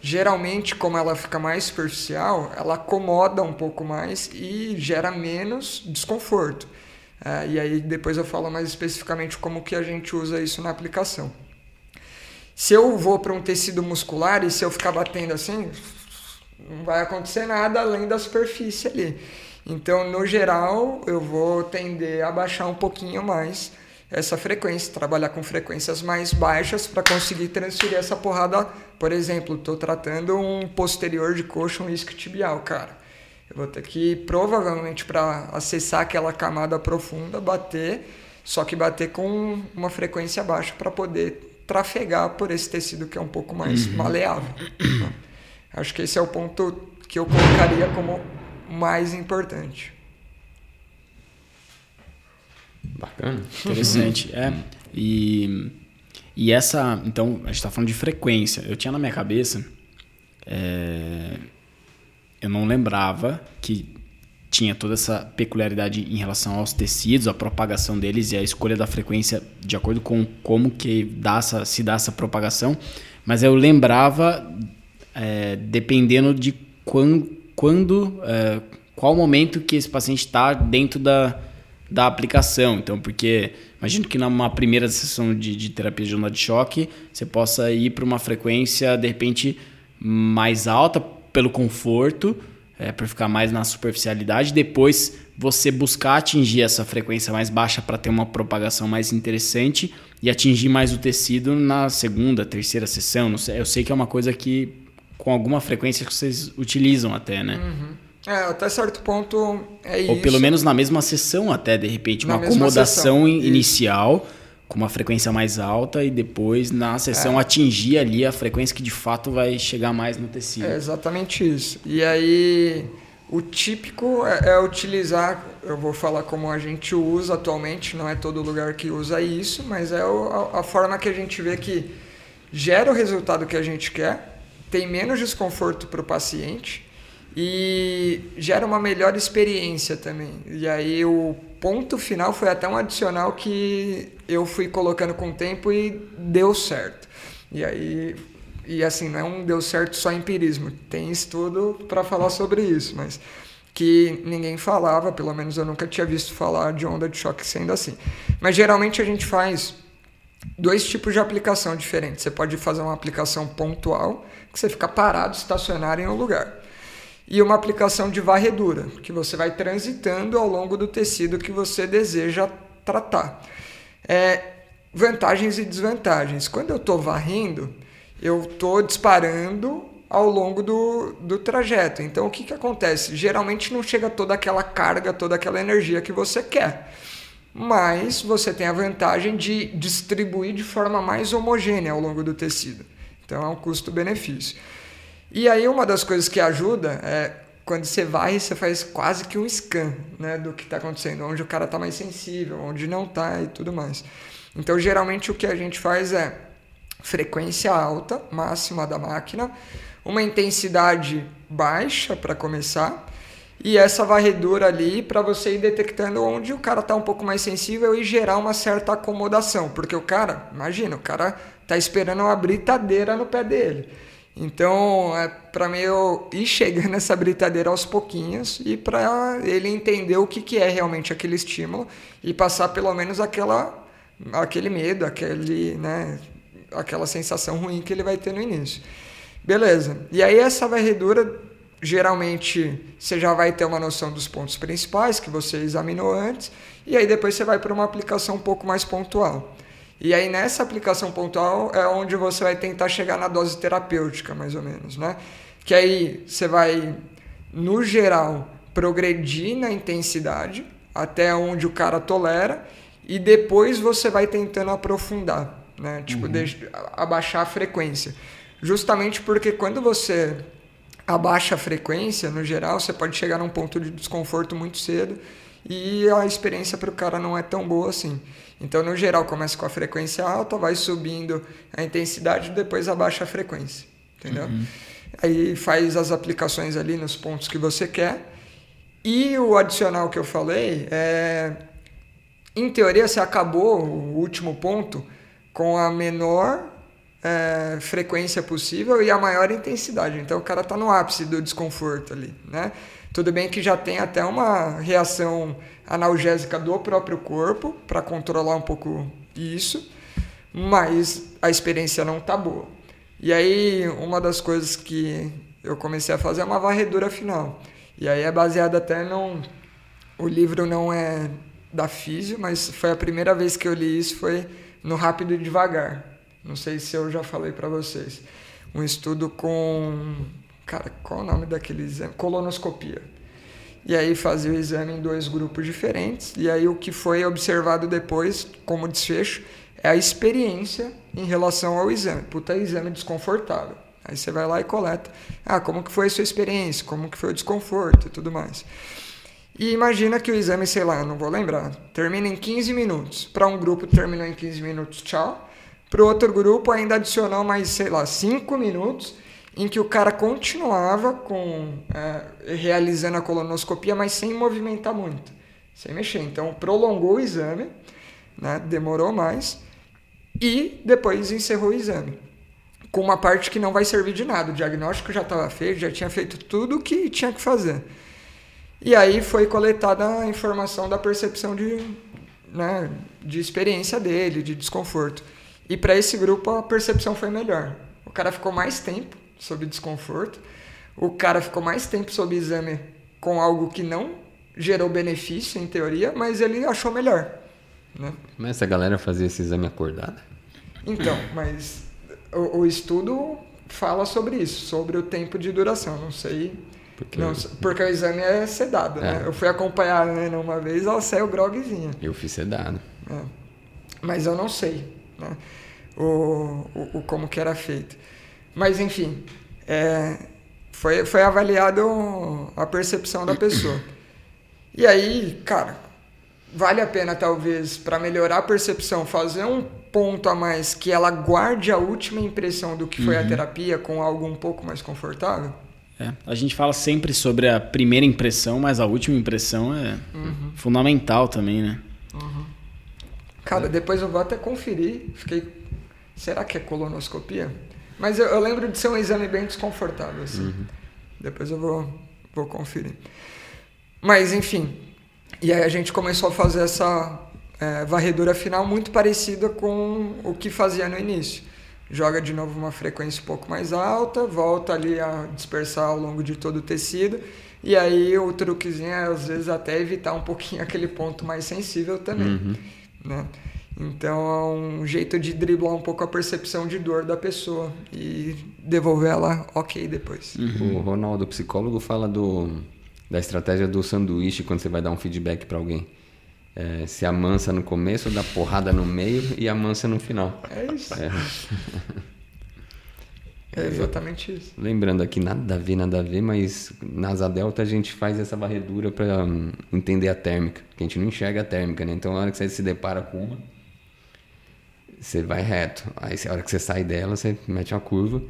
Speaker 3: Geralmente, como ela fica mais superficial, ela acomoda um pouco mais e gera menos desconforto. É, e aí depois eu falo mais especificamente como que a gente usa isso na aplicação. Se eu vou para um tecido muscular e se eu ficar batendo assim, não vai acontecer nada além da superfície ali. Então, no geral, eu vou tender a baixar um pouquinho mais essa frequência, trabalhar com frequências mais baixas para conseguir transferir essa porrada. Por exemplo, estou tratando um posterior de coxa, um isquiotibial, cara. Eu vou ter que, provavelmente, para acessar aquela camada profunda, bater, só que bater com uma frequência baixa para poder trafegar por esse tecido que é um pouco mais maleável. né? Acho que esse é o ponto que eu colocaria como mais importante.
Speaker 2: Bacana.
Speaker 1: Interessante, é. E, e essa, então, a gente tá falando de frequência. Eu tinha na minha cabeça, é, eu não lembrava que tinha toda essa peculiaridade em relação aos tecidos, a propagação deles e a escolha da frequência de acordo com como que dá essa, se dá essa propagação. Mas eu lembrava, é, dependendo de quando, quando é, qual momento que esse paciente está dentro da, da aplicação. Então, porque imagino que numa primeira sessão de, de terapia de onda de choque, você possa ir para uma frequência, de repente, mais alta pelo conforto, é, para ficar mais na superficialidade. Depois, você buscar atingir essa frequência mais baixa para ter uma propagação mais interessante e atingir mais o tecido na segunda, terceira sessão. Sei, eu sei que é uma coisa que, com alguma frequência, que vocês utilizam até, né?
Speaker 3: É, até certo ponto é isso.
Speaker 1: Ou pelo menos na mesma sessão até, de repente,
Speaker 3: Na
Speaker 1: uma acomodação
Speaker 3: sessão,
Speaker 1: in-
Speaker 3: isso.
Speaker 1: Com uma frequência mais alta e depois na sessão
Speaker 3: É.
Speaker 1: atingir ali a frequência que de fato vai chegar mais no tecido.
Speaker 3: É exatamente isso. E aí, o típico é, é utilizar, eu vou falar como a gente usa atualmente, não é todo lugar que usa isso, mas é o- a, a forma que a gente vê que gera o resultado que a gente quer, tem menos desconforto para o paciente e gera uma melhor experiência também. E aí o ponto final foi até um adicional que eu fui colocando com o tempo e deu certo. E aí e assim, não é deu certo só empirismo, tem estudo para falar sobre isso, mas que ninguém falava, pelo menos eu nunca tinha visto falar de onda de choque sendo assim. Mas geralmente a gente faz dois tipos de aplicação diferentes. Você pode fazer uma aplicação pontual, que você fica parado, estacionário em um lugar. E uma aplicação de varredura, que você vai transitando ao longo do tecido que você deseja tratar. É, vantagens e desvantagens. Quando eu estou varrendo, eu estou disparando ao longo do, do trajeto. Então, o que, que acontece? Geralmente não chega toda aquela carga, toda aquela energia que você quer. Mas você tem a vantagem de distribuir de forma mais homogênea ao longo do tecido. Então, é um custo-benefício. E aí, uma das coisas que ajuda é quando você vai, você faz quase que um scan né, do que está acontecendo, onde o cara está mais sensível, onde não está e tudo mais. Então, geralmente, o que a gente faz é frequência alta, máxima da máquina, uma intensidade baixa para começar e essa varredura ali para você ir detectando onde o cara está um pouco mais sensível e gerar uma certa acomodação, porque o cara, imagina, o cara tá esperando uma britadeira no pé dele. Então, é para meio ir chegando essa britadeira aos pouquinhos e para ele entender o que, que é realmente aquele estímulo e passar pelo menos aquela aquele medo, aquele, né, aquela sensação ruim que ele vai ter no início. Beleza. E aí essa varredura, geralmente você já vai ter uma noção dos pontos principais que você examinou antes, e aí depois você vai para uma aplicação um pouco mais pontual. E aí nessa aplicação pontual é onde você vai tentar chegar na dose terapêutica, mais ou menos, né? Que aí você vai, no geral, progredir na intensidade até onde o cara tolera e depois você vai tentando aprofundar, né? Tipo, uhum. abaixar a frequência. Justamente porque quando você abaixa a frequência, no geral, você pode chegar num ponto de desconforto muito cedo e a experiência para o cara não é tão boa assim. Então, no geral, começa com a frequência alta, vai subindo a intensidade e depois abaixa a frequência, entendeu? Uhum. Aí faz as aplicações ali nos pontos que você quer. E o adicional que eu falei é. Em teoria, você acabou o último ponto com a menor é, frequência possível e a maior intensidade. Então o cara está no ápice do desconforto ali, né? Tudo bem que já tem até uma reação analgésica do próprio corpo para controlar um pouco isso, mas a experiência não tá boa. E aí uma das coisas que eu comecei a fazer é uma varredura final. E aí é baseado até num o livro não é da físio, mas foi a primeira vez que eu li isso foi no Rápido e Devagar, não sei se eu já falei para vocês. Um estudo com. Cara, qual o nome daquele exame? Colonoscopia. E aí fazia o exame em dois grupos diferentes. E aí o que foi observado depois, como desfecho, é a experiência em relação ao exame. Puta, exame desconfortável. Aí você vai lá e coleta. Ah, como que foi a sua experiência? Como que foi o desconforto e tudo mais. E imagina que o exame, sei lá, não vou lembrar, termina em 15 minutos. Para um grupo terminou em 15 minutos, tchau. Para o outro grupo, ainda adicionou mais, sei lá, cinco minutos em que o cara continuava com é, realizando a colonoscopia, mas sem movimentar muito, sem mexer. Então, prolongou o exame, né, demorou mais, e depois encerrou o exame. Com uma parte que não vai servir de nada. O diagnóstico já estava feito, já tinha feito tudo o que tinha que fazer. E aí foi coletada a informação da percepção de, né, de experiência dele, de desconforto. E para esse grupo a percepção foi melhor. O cara ficou mais tempo sob desconforto, o cara ficou mais tempo sob exame com algo que não gerou benefício em teoria, mas ele achou melhor. Né?
Speaker 2: Mas essa galera fazia esse exame acordado?
Speaker 3: Então, mas o, o, estudo fala sobre isso, sobre o tempo de duração. Não sei. Porque, não, porque o exame é sedado, né? é. né? Eu fui acompanhar né, uma vez, ela saiu grogzinha.
Speaker 2: Eu fiz sedado.
Speaker 3: É. Mas eu não sei. Né? o, o, o como que era feito. Mas, enfim, é, foi, foi avaliado a percepção da pessoa. E aí, cara, vale a pena talvez para melhorar a percepção fazer um ponto a mais que ela guarde a última impressão do que foi uhum. a terapia com algo um pouco mais confortável?
Speaker 1: É, a gente fala sempre sobre a primeira impressão, mas a última impressão é
Speaker 3: Uhum.
Speaker 1: fundamental também, né?
Speaker 3: Cara, depois eu vou até conferir. Fiquei. Será que é colonoscopia? Mas eu, eu lembro de ser um exame bem desconfortável, assim. Depois eu vou, vou conferir. Mas, enfim. E aí a gente começou a fazer essa é, varredura final muito parecida com o que fazia no início. Joga de novo uma frequência um pouco mais alta, volta ali a dispersar ao longo de todo o tecido. E aí o truquezinho é, às vezes, até evitar um pouquinho aquele ponto mais sensível também. Né? Então é um jeito de driblar um pouco a percepção de dor da pessoa e devolver ela ok depois.
Speaker 2: O Ronaldo, psicólogo, fala do, da estratégia do sanduíche quando você vai dar um feedback para alguém. É, se amansa no começo, dá porrada no meio e amansa no final.
Speaker 3: É isso.
Speaker 2: É.
Speaker 3: É exatamente isso.
Speaker 2: Lembrando aqui, nada a ver, nada a ver, mas na asa delta a gente faz essa varredura para entender a térmica, que a gente não enxerga a térmica, né? Então, na hora que você se depara com uma, você vai reto. Aí, na hora que você sai dela, você mete uma curva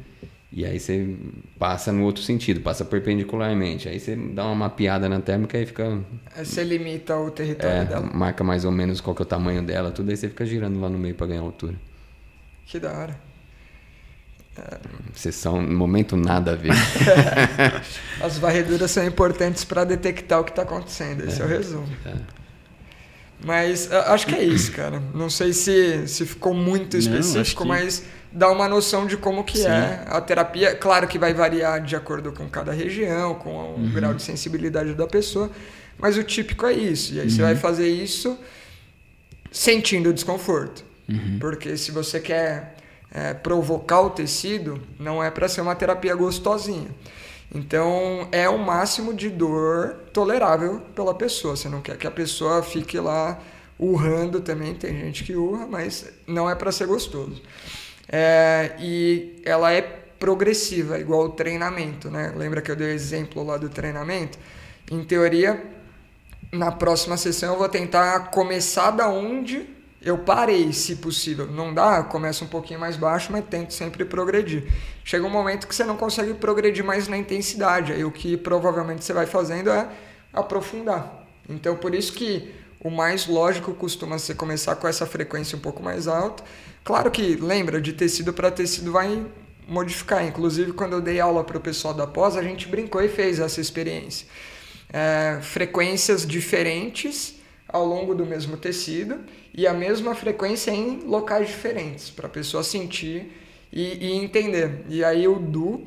Speaker 2: e aí você passa no outro sentido, passa perpendicularmente. Aí você dá uma mapeada na térmica e fica.
Speaker 3: É, Você limita o território
Speaker 2: É,
Speaker 3: dela.
Speaker 2: marca mais ou menos qual que é o tamanho dela, tudo aí você fica girando lá no meio para ganhar altura.
Speaker 3: Que da hora.
Speaker 2: Sessão, no momento nada a ver.
Speaker 3: As varreduras são importantes para detectar o que está acontecendo. Esse é, o resumo.
Speaker 2: É.
Speaker 3: Mas acho que é isso, cara. Não sei se, se ficou muito
Speaker 1: Não,
Speaker 3: específico,
Speaker 1: que-
Speaker 3: mas dá uma noção de como que
Speaker 1: Sim.
Speaker 3: é a terapia. Claro que vai variar de acordo com cada região, com o
Speaker 1: Uhum.
Speaker 3: grau de sensibilidade da pessoa, mas o típico é isso. E aí você
Speaker 1: Uhum.
Speaker 3: vai fazer isso sentindo desconforto.
Speaker 1: Uhum.
Speaker 3: Porque se você quer é, provocar o tecido, não é para ser uma terapia gostosinha. Então é o máximo de dor tolerável pela pessoa. Você não quer que a pessoa fique lá urrando também, tem gente que urra, mas não é para ser gostoso. É, e ela é progressiva, igual o treinamento, né? Lembra que eu dei o exemplo lá do treinamento? Em teoria, na próxima sessão eu vou tentar começar da onde eu parei, se possível. Não dá, eu começo um pouquinho mais baixo, mas tento sempre progredir. Chega um momento que você não consegue progredir mais na intensidade, aí o que provavelmente você vai fazendo é aprofundar. Então, por isso que o mais lógico costuma ser começar com essa frequência um pouco mais alta. Claro que, lembra, de tecido para tecido vai modificar. Inclusive, quando eu dei aula para o pessoal da pós, a gente brincou e fez essa experiência. É, frequências diferentes ao longo do mesmo tecido e a mesma frequência em locais diferentes, para a pessoa sentir e, e entender. E aí o Du,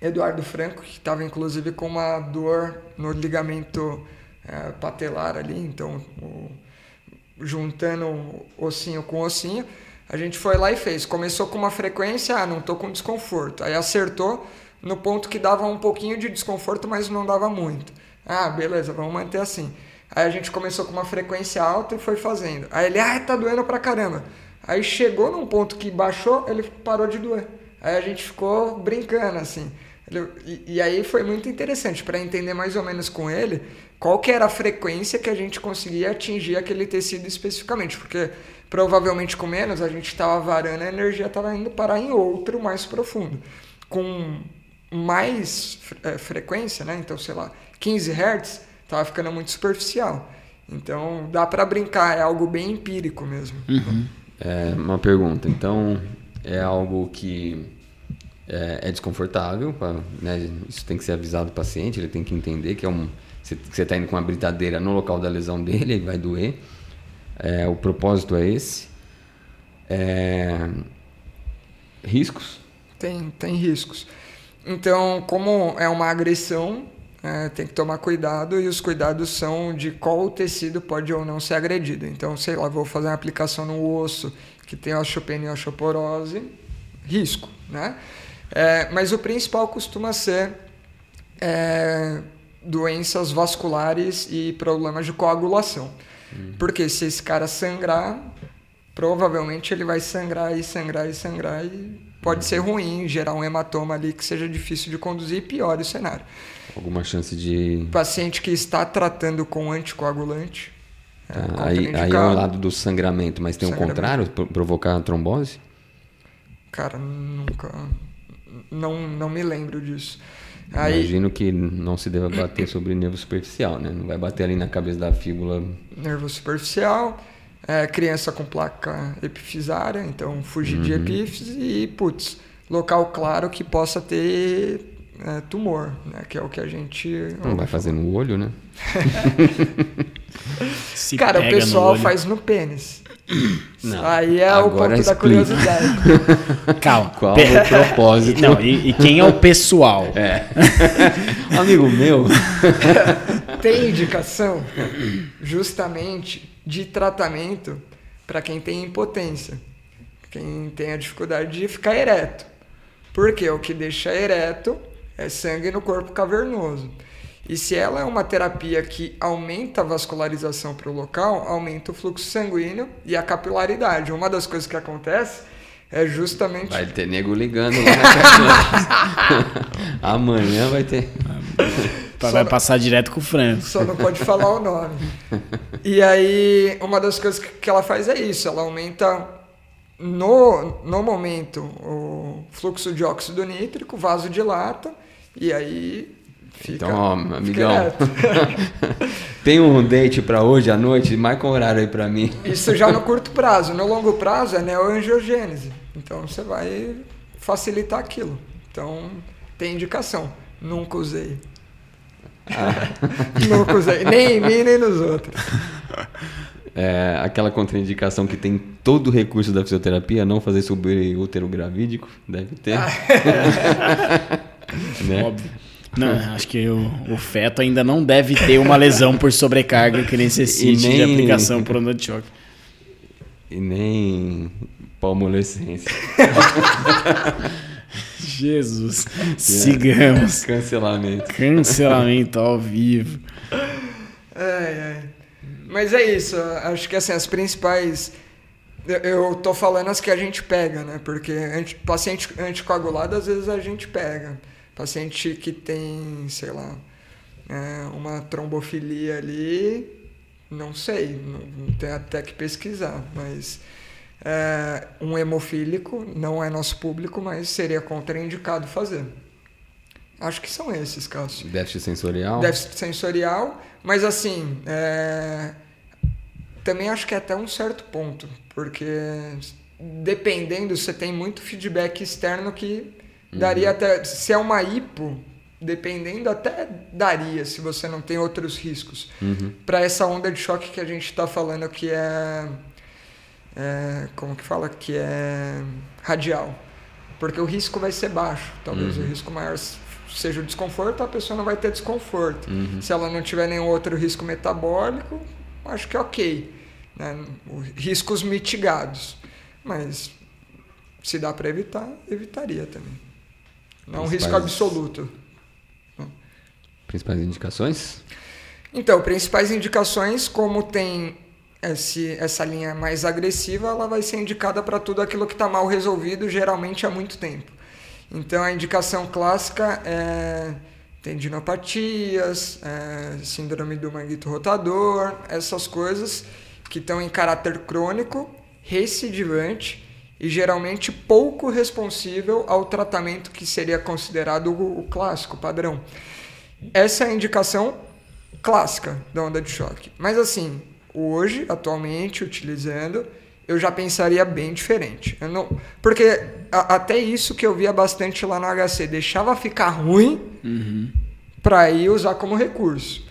Speaker 3: Eduardo Franco, que estava inclusive com uma dor no ligamento é, patelar ali, então o- juntando ossinho com ossinho, a gente foi lá e fez. Começou com uma frequência, ah, não tô com desconforto. Aí acertou no ponto que dava um pouquinho de desconforto, mas não dava muito. Ah, beleza, vamos manter assim. Aí a gente começou com uma frequência alta e foi fazendo. Aí ele, ah, tá doendo pra caramba. Aí chegou num ponto que baixou, ele parou de doer. Aí a gente ficou brincando assim. E, e aí foi muito interessante para entender mais ou menos com ele qual que era a frequência que a gente conseguia atingir aquele tecido especificamente, porque provavelmente com menos a gente estava varando a energia estava indo parar em outro mais profundo. Com mais eh, frequência, né? Então, sei lá, 15 Hz, estava ficando muito superficial. Então, dá para brincar, é algo bem empírico mesmo.
Speaker 2: É, uma pergunta. Então, é algo que é, é desconfortável, pra- né? Isso tem que ser avisado o paciente, ele tem que entender que é um você está indo com uma britadeira no local da lesão dele, ele vai doer. É, o propósito é esse. É, riscos.
Speaker 3: Tem, tem riscos. Então, como é uma agressão, é, tem que tomar cuidado e os cuidados são de qual o tecido pode ou não ser agredido. Então, sei lá, vou fazer uma aplicação no osso que tem osteopenia e osteoporose, risco, né? É, mas o principal costuma ser é, doenças vasculares e problemas de coagulação. Porque se esse cara sangrar, provavelmente ele vai sangrar e sangrar e sangrar e pode ser ruim, gerar um hematoma ali que seja difícil de conduzir e piore o cenário.
Speaker 2: Alguma chance de.
Speaker 3: Paciente que está tratando com anticoagulante. é,
Speaker 2: Tá, aí, aí é o lado do sangramento, mas tem o contrário, pro- provocar trombose?
Speaker 3: Cara, nunca. Não, não me lembro disso. Aí,
Speaker 2: Imagino que não se deva bater sobre nervo superficial, né? Não vai bater ali na cabeça da fíbula.
Speaker 3: nervo superficial, é, criança com placa epifisária, então fugir de epífise e, putz, local claro que possa ter é, tumor, né? Que é o que a gente.
Speaker 2: Não vai fazer no olho, né?
Speaker 1: Se
Speaker 3: Cara, o
Speaker 1: no
Speaker 3: pessoal
Speaker 1: olho.
Speaker 3: faz no pênis.
Speaker 2: Não.
Speaker 3: Aí é o
Speaker 2: Agora
Speaker 3: ponto da
Speaker 2: explica.
Speaker 3: curiosidade.
Speaker 1: Calma.
Speaker 2: Qual o propósito?
Speaker 1: Não, e, e quem é o pessoal?
Speaker 2: É. Amigo meu.
Speaker 3: tem indicação justamente de tratamento para quem tem impotência, quem tem a dificuldade de ficar ereto. Porque o que deixa ereto é sangue no corpo cavernoso. E se ela é uma terapia que aumenta a vascularização para o local, aumenta o fluxo sanguíneo e a capilaridade. Uma das coisas que acontece é justamente
Speaker 2: Vai ter nego ligando lá na. Amanhã vai ter.
Speaker 1: Vai
Speaker 3: Só-
Speaker 1: passar direto com o Franco.
Speaker 3: Só não pode falar o nome. E aí, uma das coisas que que ela faz é isso: ela aumenta no, no momento o fluxo de óxido nítrico, vaso dilata, e aí fica.
Speaker 2: Então, ó, amigão. Tem um date pra hoje à noite? Marca um horário aí pra mim.
Speaker 3: Isso já no curto prazo. No longo prazo é neoangiogênese. Então você vai facilitar aquilo. Então tem indicação. Nunca usei. Nunca usei. Nem em mim, nem nos outros.
Speaker 2: É, aquela contraindicação que tem todo o recurso da fisioterapia, não fazer subir útero gravídico, deve ter. Né?
Speaker 1: Óbvio. Não, acho que o, o feto ainda não deve ter uma lesão por sobrecarga que necessite
Speaker 2: E
Speaker 1: de
Speaker 2: nem-
Speaker 1: aplicação por onda de choque.
Speaker 2: E nem palmolescência.
Speaker 1: Jesus. Sigamos.
Speaker 2: Cancelamento.
Speaker 1: Cancelamento ao vivo.
Speaker 3: Ai, ai. Mas é isso, acho que assim, as principais. eu- Eu tô falando as que a gente pega, né? Porque anti- paciente anticoagulado, às vezes a gente pega. Paciente que tem, sei lá, é, uma trombofilia ali, não sei, não, tem até que pesquisar, mas é, um hemofílico não é nosso público, mas seria contraindicado fazer. Acho que são esses, Cássio.
Speaker 2: Déficit sensorial.
Speaker 3: Déficit sensorial, mas assim, é, também acho que é até um certo ponto, porque dependendo, você tem muito feedback externo que daria até. Se é uma hipo, dependendo, até daria, se você não tem outros riscos.
Speaker 2: Uhum.
Speaker 3: Para essa onda de choque que a gente está falando, que é, é. Como que fala? Que é radial. Porque o risco vai ser baixo. Talvez o risco maior seja o desconforto, a pessoa não vai ter desconforto. Se ela não tiver nenhum outro risco metabólico, acho que é ok. Né? Riscos mitigados. Mas se dá para evitar, evitaria também. Não é um risco absoluto.
Speaker 2: Principais indicações?
Speaker 3: Então, principais indicações, como tem esse, essa linha mais agressiva, ela vai ser indicada para tudo aquilo que está mal resolvido, geralmente há muito tempo. Então, a indicação clássica é tendinopatias, é, síndrome do manguito rotador, essas coisas que estão em caráter crônico, recidivante e geralmente pouco responsível ao tratamento que seria considerado o, o clássico, padrão. Essa é a indicação clássica da onda de choque. Mas assim, hoje, atualmente, utilizando, eu já pensaria bem diferente. Eu não, porque a- até isso que eu via bastante lá no HC, deixava ficar ruim para ir usar como recurso.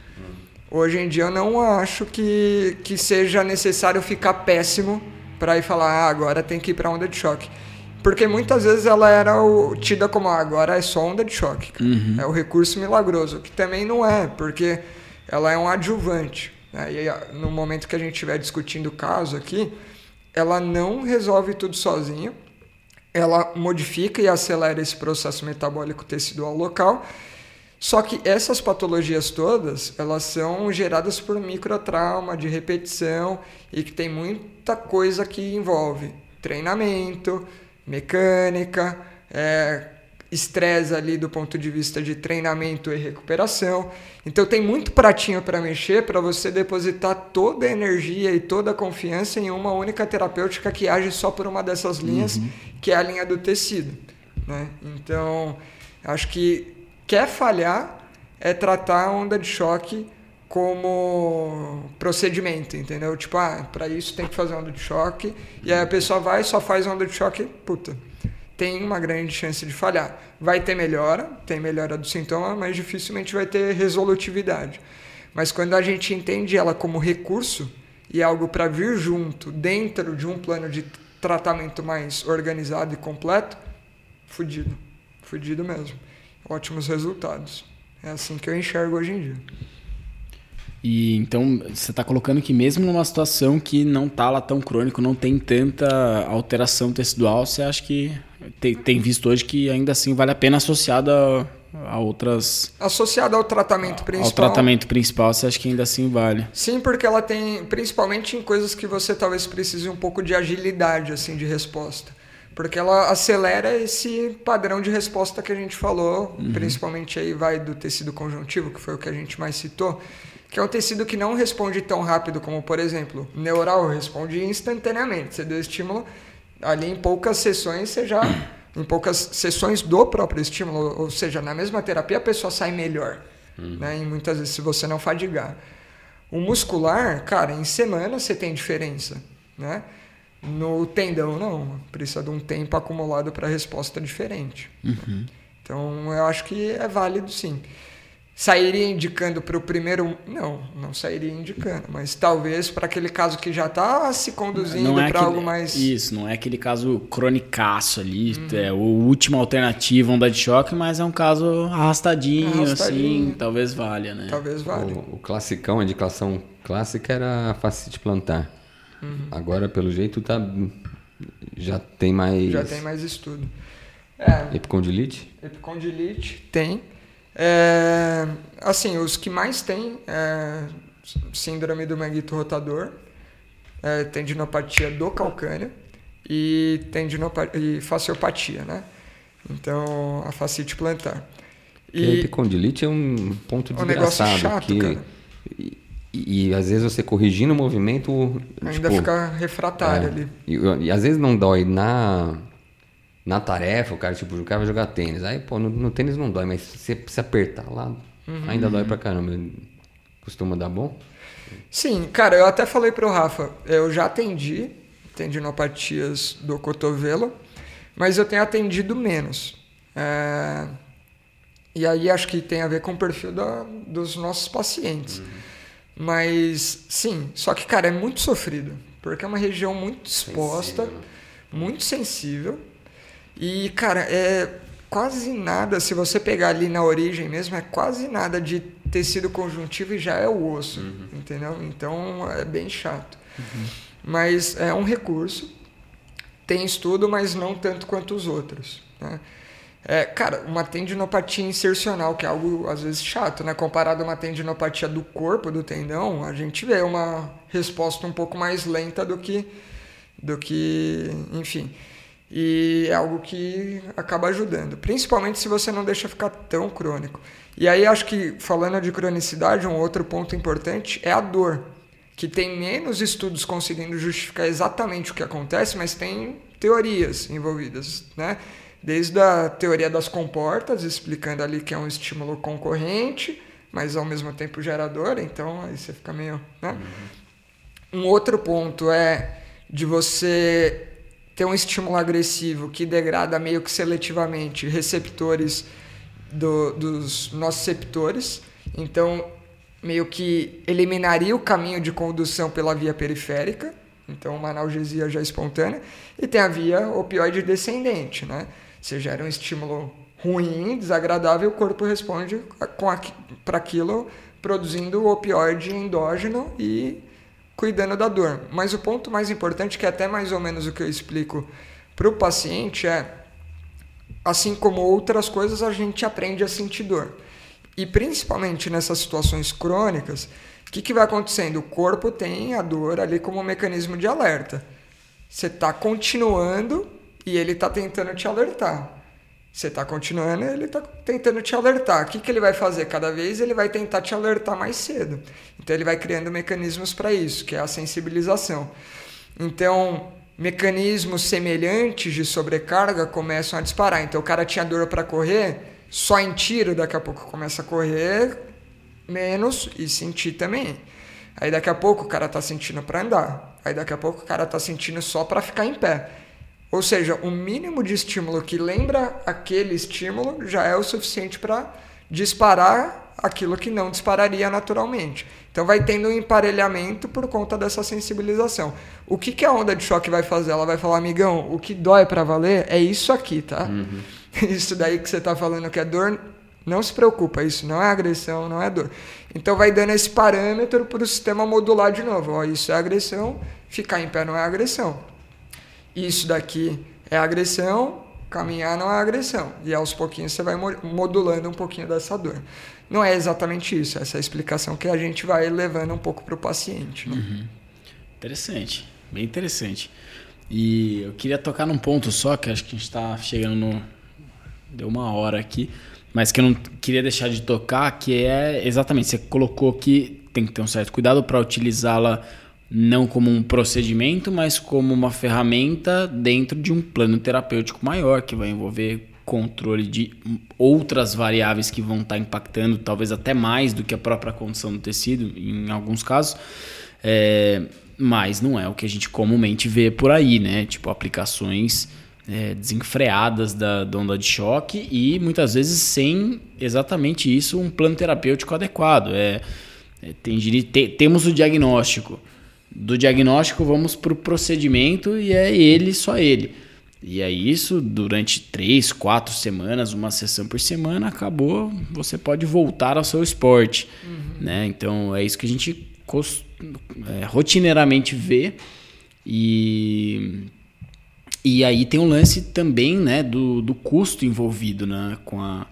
Speaker 3: Hoje em dia eu não acho que, que seja necessário ficar péssimo para ir falar, ah, agora tem que ir para onda de choque. Porque muitas vezes ela era o- tida como, ah, agora é só onda de choque. cara. É o recurso milagroso, que também não é, porque ela é um adjuvante. né? E aí, no momento que a gente estiver discutindo o caso aqui, ela não resolve tudo sozinha. Ela modifica e acelera esse processo metabólico tecidual local. Só que essas patologias todas, elas são geradas por microtrauma de repetição e que tem muita coisa que envolve treinamento, mecânica, é, estresse ali do ponto de vista de treinamento e recuperação. Então tem muito pratinho para mexer para você depositar toda a energia e toda a confiança em uma única terapêutica que age só por uma dessas linhas, que é a linha do tecido. Né? Então, acho que quer falhar é tratar a onda de choque como procedimento, entendeu? Tipo, ah, para isso tem que fazer onda de choque. E aí a pessoa vai, só faz onda de choque, puta, tem uma grande chance de falhar. Vai ter melhora, tem melhora do sintoma, mas dificilmente vai ter resolutividade. Mas quando a gente entende ela como recurso e algo para vir junto dentro de um plano de tratamento mais organizado e completo, fudido. Fudido mesmo. Ótimos resultados. É assim que eu enxergo hoje em dia.
Speaker 1: E então você está colocando que mesmo numa situação que não tá lá tão crônico, não tem tanta alteração tecidual, você acha que tem, tem visto hoje que ainda assim vale a pena associada a, a outras
Speaker 3: associada ao tratamento principal.
Speaker 1: Ao tratamento principal, você acha que ainda assim vale?
Speaker 3: Sim, porque ela tem principalmente em coisas que você talvez precise um pouco de agilidade assim de resposta. Porque ela acelera esse padrão de resposta que a gente falou, uhum. principalmente aí vai do tecido conjuntivo, que foi o que a gente mais citou que é um tecido que não responde tão rápido como, por exemplo, neural responde instantaneamente. Você deu estímulo, ali em poucas sessões você já em poucas sessões do próprio estímulo, ou seja, na mesma terapia a pessoa sai melhor, uhum. né? E muitas vezes se você não fadigar. O muscular, cara, em semana você tem diferença, né? No tendão não, precisa de um tempo acumulado para resposta diferente.
Speaker 1: Uhum.
Speaker 3: Então eu acho que é válido sim. Sairia indicando para o primeiro. Não, não sairia indicando, mas talvez para aquele caso que já está se conduzindo é para algo mais.
Speaker 1: Isso, não é aquele caso cronicaço ali, uhum. é a última alternativa, onda de choque, mas é um caso arrastadinho, arrastadinho. assim, talvez valha, né?
Speaker 3: Talvez valha.
Speaker 2: O, o classicão, a indicação clássica era a fascite plantar. Uhum. Agora, pelo jeito, tá, já tem mais.
Speaker 3: Já tem mais estudo. É,
Speaker 2: epicondilite?
Speaker 3: Epicondilite tem. É, assim, os que mais tem é síndrome do manguito rotador, é, tendinopatia do calcâneo e, tendinopatia, e faciopatia, né? Então, a fascite plantar.
Speaker 2: E, e a epicondilite é um ponto de um negócio chato, que, cara. E, às vezes você corrigindo o movimento...
Speaker 3: Ainda tipo, fica refratário
Speaker 2: é,
Speaker 3: ali.
Speaker 2: E, e às vezes não dói na na tarefa, o cara, tipo, o cara vai jogar tênis. Aí, pô, no, no tênis não dói, mas se se apertar lá, uhum. ainda dói pra caramba. Costuma dar bom?
Speaker 3: Sim, cara, eu até falei pro Rafa, eu já atendi tendinopatias do cotovelo, mas eu tenho atendido menos. É... E aí acho que tem a ver com o perfil da, dos nossos pacientes. Uhum. Mas, sim, só que, cara, é muito sofrido, porque é uma região muito exposta, sensível. muito sensível. E, cara, é quase nada, se você pegar ali na origem mesmo, é quase nada de tecido conjuntivo e já é o osso, uhum. entendeu? Então é bem chato. Uhum. Mas é um recurso, tem estudo, mas não tanto quanto os outros. Né? É, cara, uma tendinopatia insercional, que é algo às vezes chato, né? Comparado a uma tendinopatia do corpo, do tendão, a gente vê uma resposta um pouco mais lenta do que, do que enfim. E é algo que acaba ajudando, principalmente se você não deixa ficar tão crônico. E aí acho que falando de cronicidade, um outro ponto importante é a dor, que tem menos estudos conseguindo justificar exatamente o que acontece, mas tem teorias envolvidas, né? Desde a teoria das comportas, explicando ali que é um estímulo concorrente, mas ao mesmo tempo gerador, então aí você fica meio, né? Uhum. Um outro ponto é de você ter um estímulo agressivo que degrada meio que seletivamente receptores do, dos receptores, então meio que eliminaria o caminho de condução pela via periférica, então uma analgesia já espontânea, e tem a via opioide descendente, né? Você gera um estímulo ruim, desagradável, o corpo responde para aquilo produzindo o opioide endógeno e cuidando da dor. Mas o ponto mais importante, que é até mais ou menos o que eu explico para o paciente, é assim como outras coisas, a gente aprende a sentir dor. E principalmente nessas situações crônicas, o que, que vai acontecendo? O corpo tem a dor ali como um mecanismo de alerta. Você está continuando e ele está tentando te alertar. Você está continuando, ele está tentando te alertar. O que, que ele vai fazer? Cada vez ele vai tentar te alertar mais cedo. Então ele vai criando mecanismos para isso, que é a sensibilização. Então, mecanismos semelhantes de sobrecarga começam a disparar. Então o cara tinha dor para correr, só em tiro, daqui a pouco começa a correr menos e sentir também. Aí daqui a pouco o cara tá sentindo para andar. Aí daqui a pouco o cara tá sentindo só para ficar em pé. Ou seja, o mínimo de estímulo que lembra aquele estímulo já é o suficiente para disparar aquilo que não dispararia naturalmente. Então vai tendo um emparelhamento por conta dessa sensibilização. O que, que a onda de choque vai fazer? Ela vai falar, amigão, o que dói para valer é isso aqui, tá? Uhum. Isso daí que você está falando que é dor, não se preocupa, isso não é agressão, não é dor. Então vai dando esse parâmetro para o sistema modular de novo. Ó, isso é agressão, ficar em pé não é agressão. Isso daqui é agressão, caminhar não é agressão. E aos pouquinhos você vai modulando um pouquinho dessa dor. Não é exatamente isso, essa é a explicação que a gente vai levando um pouco para o paciente. Né?
Speaker 1: Uhum. Interessante, bem interessante. E eu queria tocar num ponto só, que acho que a gente está chegando no. Deu uma hora aqui, mas que eu não queria deixar de tocar, que é exatamente, você colocou que tem que ter um certo cuidado para utilizá-la não como um procedimento, mas como uma ferramenta dentro de um plano terapêutico maior, que vai envolver controle de outras variáveis que vão estar impactando, talvez até mais do que a própria condição do tecido, em alguns casos. É, mas não é o que a gente comumente vê por aí, né? Tipo, aplicações é, desenfreadas da, da, onda de choque e muitas vezes sem exatamente isso um plano terapêutico adequado. É, é tem, te, temos o diagnóstico. Do diagnóstico vamos para o procedimento e é ele, só ele. E aí isso durante três, quatro semanas, uma sessão por semana, acabou, você pode voltar ao seu esporte. Uhum. Né? Então é isso que a gente é, rotineiramente vê. E, e aí tem um lance também né, do, do custo envolvido né, com, a,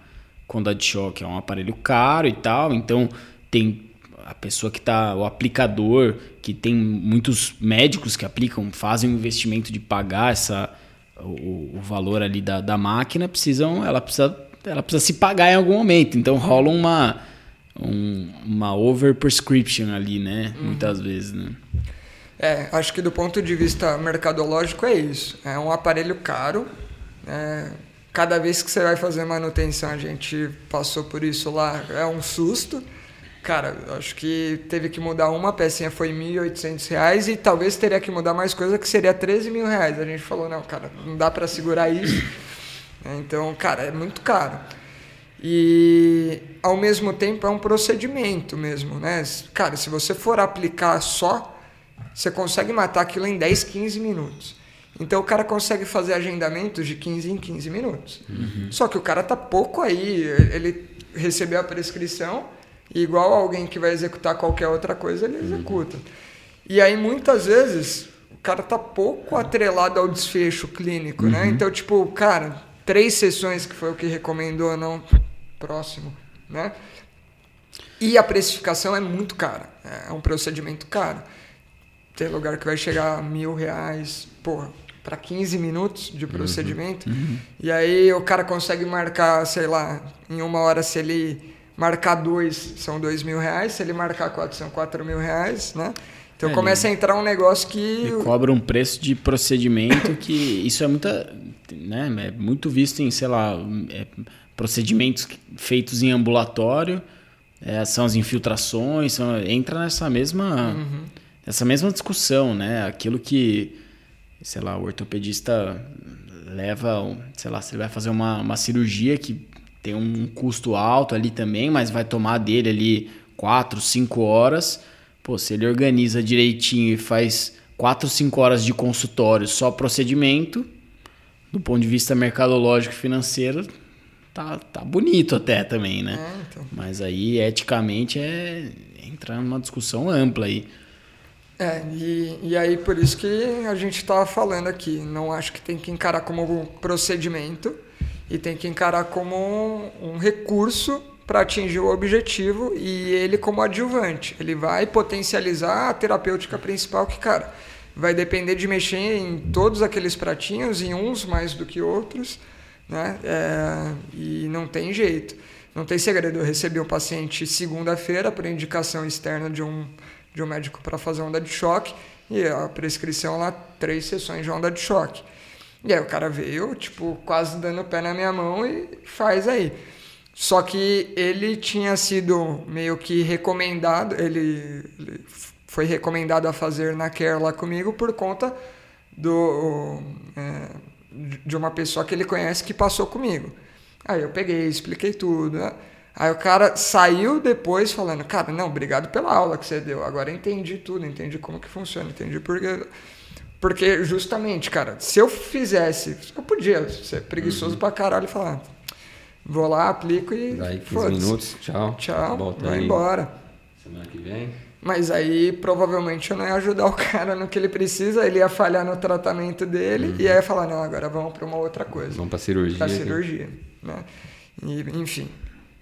Speaker 1: com a de choque. É um aparelho caro e tal, então tem a pessoa que está, o aplicador, que tem muitos médicos que aplicam, fazem o investimento de pagar essa o, o valor ali da, da máquina, precisam, ela precisa, ela precisa se pagar em algum momento. Então rola uma, um, uma overprescription ali, né? Uhum. Muitas vezes, né?
Speaker 3: É, acho que do ponto de vista mercadológico é isso. É um aparelho caro. É, cada vez que você vai fazer manutenção, a gente passou por isso lá, é um susto. Cara, acho que teve que mudar uma pecinha, foi R$ 1.800 e talvez teria que mudar mais coisa que seria 13 mil reais. A gente falou, não, cara, não dá para segurar isso. Então, cara, é muito caro. E ao mesmo tempo é um procedimento mesmo, né? Cara, se você for aplicar só, você consegue matar aquilo em 10, 15 minutos. Então o cara consegue fazer agendamentos de 15 em 15 minutos. Uhum. Só que o cara tá pouco aí, ele recebeu a prescrição, igual alguém que vai executar qualquer outra coisa, ele executa. E aí muitas vezes o cara tá pouco atrelado ao desfecho clínico, né? uhum. né? Então, tipo, cara, três sessões que foi o que recomendou, não próximo, né? E a precificação é muito cara, é um procedimento caro. Tem lugar que vai chegar a mil reais, porra, para 15 minutos de uhum. procedimento. Uhum. E aí o cara consegue marcar, sei lá, em uma hora se ele marcar dois são dois mil reais, se ele marcar quatro são quatro mil reais, né? Então é, começa a entrar um negócio que.
Speaker 1: Ele cobra um preço de procedimento que isso é muita. Né, é muito visto em, sei lá, é, procedimentos feitos em ambulatório, é, são as infiltrações, são, entra nessa mesma, uhum. nessa mesma discussão, né? Aquilo que, sei lá, o ortopedista leva, sei lá, se ele vai fazer uma, uma cirurgia que tem um custo alto ali também, mas vai tomar dele ali 4, 5 horas. Pô, se ele organiza direitinho e faz 4, 5 horas de consultório só procedimento, do ponto de vista mercadológico e financeiro, tá, tá bonito até também, né? É, então. Mas aí, eticamente, é entrar numa discussão ampla aí.
Speaker 3: É, e, e aí por isso que a gente estava falando aqui. Não acho que tem que encarar como procedimento, e tem que encarar como um, um recurso para atingir o objetivo e ele como adjuvante. Ele vai potencializar a terapêutica principal que, cara, vai depender de mexer em todos aqueles pratinhos, em uns mais do que outros, né? É, e não tem jeito. Não tem segredo. Eu recebi um paciente segunda-feira por indicação externa de um, de um médico para fazer onda de choque e a prescrição lá, três sessões de onda de choque. E aí o cara veio, tipo, quase dando o pé na minha mão e faz aí. Só que ele tinha sido meio que recomendado, ele, ele foi recomendado a fazer na Care lá comigo por conta do é, de uma pessoa que ele conhece que passou comigo. Aí eu peguei, expliquei tudo. Né? Aí o cara saiu depois falando, cara, não, obrigado pela aula que você deu. Agora entendi tudo, entendi como que funciona, entendi porque porque justamente, cara, se eu fizesse, eu podia ser preguiçoso uhum. pra caralho e falar, vou lá, aplico e.
Speaker 2: Daí 15 minutos, tchau.
Speaker 3: Tchau, Volta vai aí. embora.
Speaker 2: Semana que vem.
Speaker 3: Mas aí provavelmente eu não ia ajudar o cara no que ele precisa, ele ia falhar no tratamento dele uhum. e aí ia falar, não, agora vamos para uma outra coisa.
Speaker 2: Vamos para cirurgia.
Speaker 3: Para cirurgia, né? E, enfim,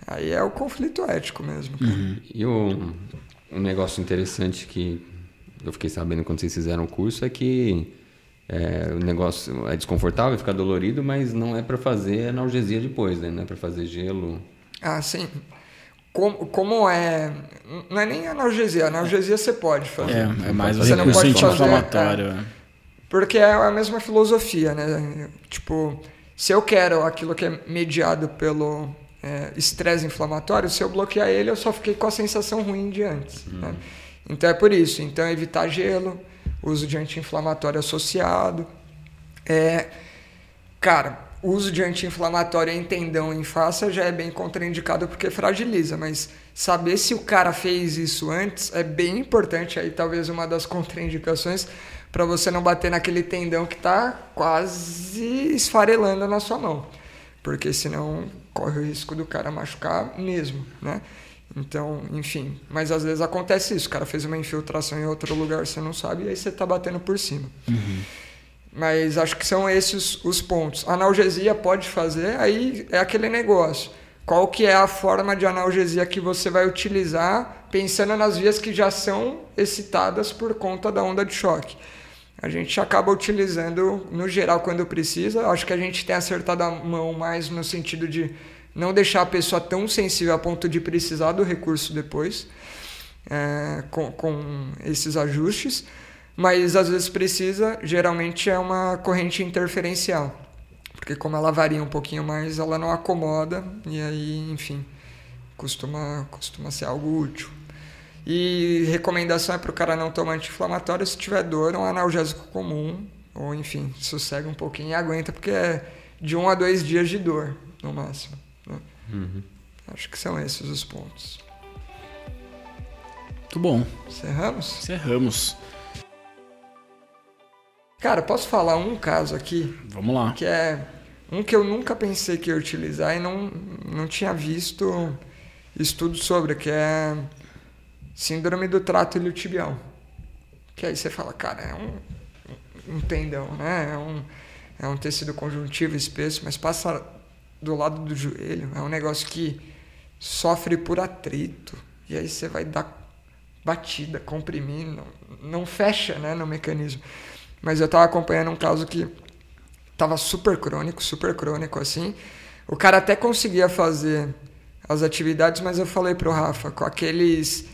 Speaker 3: aí é o conflito ético mesmo.
Speaker 2: Uhum. E o, um negócio interessante que eu fiquei sabendo quando vocês fizeram o curso é que é, o negócio é desconfortável, fica dolorido, mas não é para fazer analgesia depois, né? Não é para fazer gelo.
Speaker 3: Ah, sim. Como, como é. Não é nem analgesia. Analgesia você pode fazer.
Speaker 1: É, é mais você não pode anti-inflamatório.
Speaker 3: É, porque é a mesma filosofia, né? Tipo, se eu quero aquilo que é mediado pelo é, estresse é, inflamatório, se eu bloquear ele, eu só fiquei com a sensação ruim de antes. Né? Então é por isso. Então evitar gelo, uso de anti-inflamatório associado. É, cara, uso de anti-inflamatório em tendão em face já é bem contraindicado porque fragiliza, mas saber se o cara fez isso antes é bem importante. Aí talvez uma das contraindicações para você não bater naquele tendão que está quase esfarelando na sua mão, porque senão corre o risco do cara machucar mesmo, né? Então, enfim. Mas às vezes acontece isso. O cara fez uma infiltração em outro lugar, você não sabe, e aí você tá batendo por cima.
Speaker 1: Uhum.
Speaker 3: Mas acho que são esses os pontos. Analgesia pode fazer, aí é aquele negócio. Qual que é a forma de analgesia que você vai utilizar, pensando nas vias que já são excitadas por conta da onda de choque? A gente acaba utilizando, no geral, quando precisa. Acho que a gente tem acertado a mão mais no sentido de não deixar a pessoa tão sensível a ponto de precisar do recurso depois, é, com, com esses ajustes, mas às vezes precisa, geralmente é uma corrente interferencial, porque como ela varia um pouquinho mais, ela não acomoda, e aí, enfim, costuma, costuma ser algo útil. E recomendação é para o cara não tomar anti-inflamatório se tiver dor, um analgésico comum, ou enfim, sossega um pouquinho e aguenta, porque é de um a dois dias de dor, no máximo.
Speaker 2: Uhum.
Speaker 3: Acho que são esses os pontos.
Speaker 1: Muito bom.
Speaker 3: Encerramos?
Speaker 1: Encerramos.
Speaker 3: Cara, posso falar um caso aqui?
Speaker 1: Vamos lá.
Speaker 3: Que é um que eu nunca pensei que ia utilizar e não, não tinha visto estudo sobre, que é síndrome do trato iliotibial. Que aí você fala, cara, é um, um tendão, né? É um, é um tecido conjuntivo espesso, mas passa do lado do joelho. É um negócio que sofre por atrito. E aí você vai dar batida, comprimir, não, não fecha né, no mecanismo. Mas eu estava acompanhando um caso que estava super crônico, super crônico assim. O cara até conseguia fazer as atividades, mas eu falei pro Rafa, com aqueles.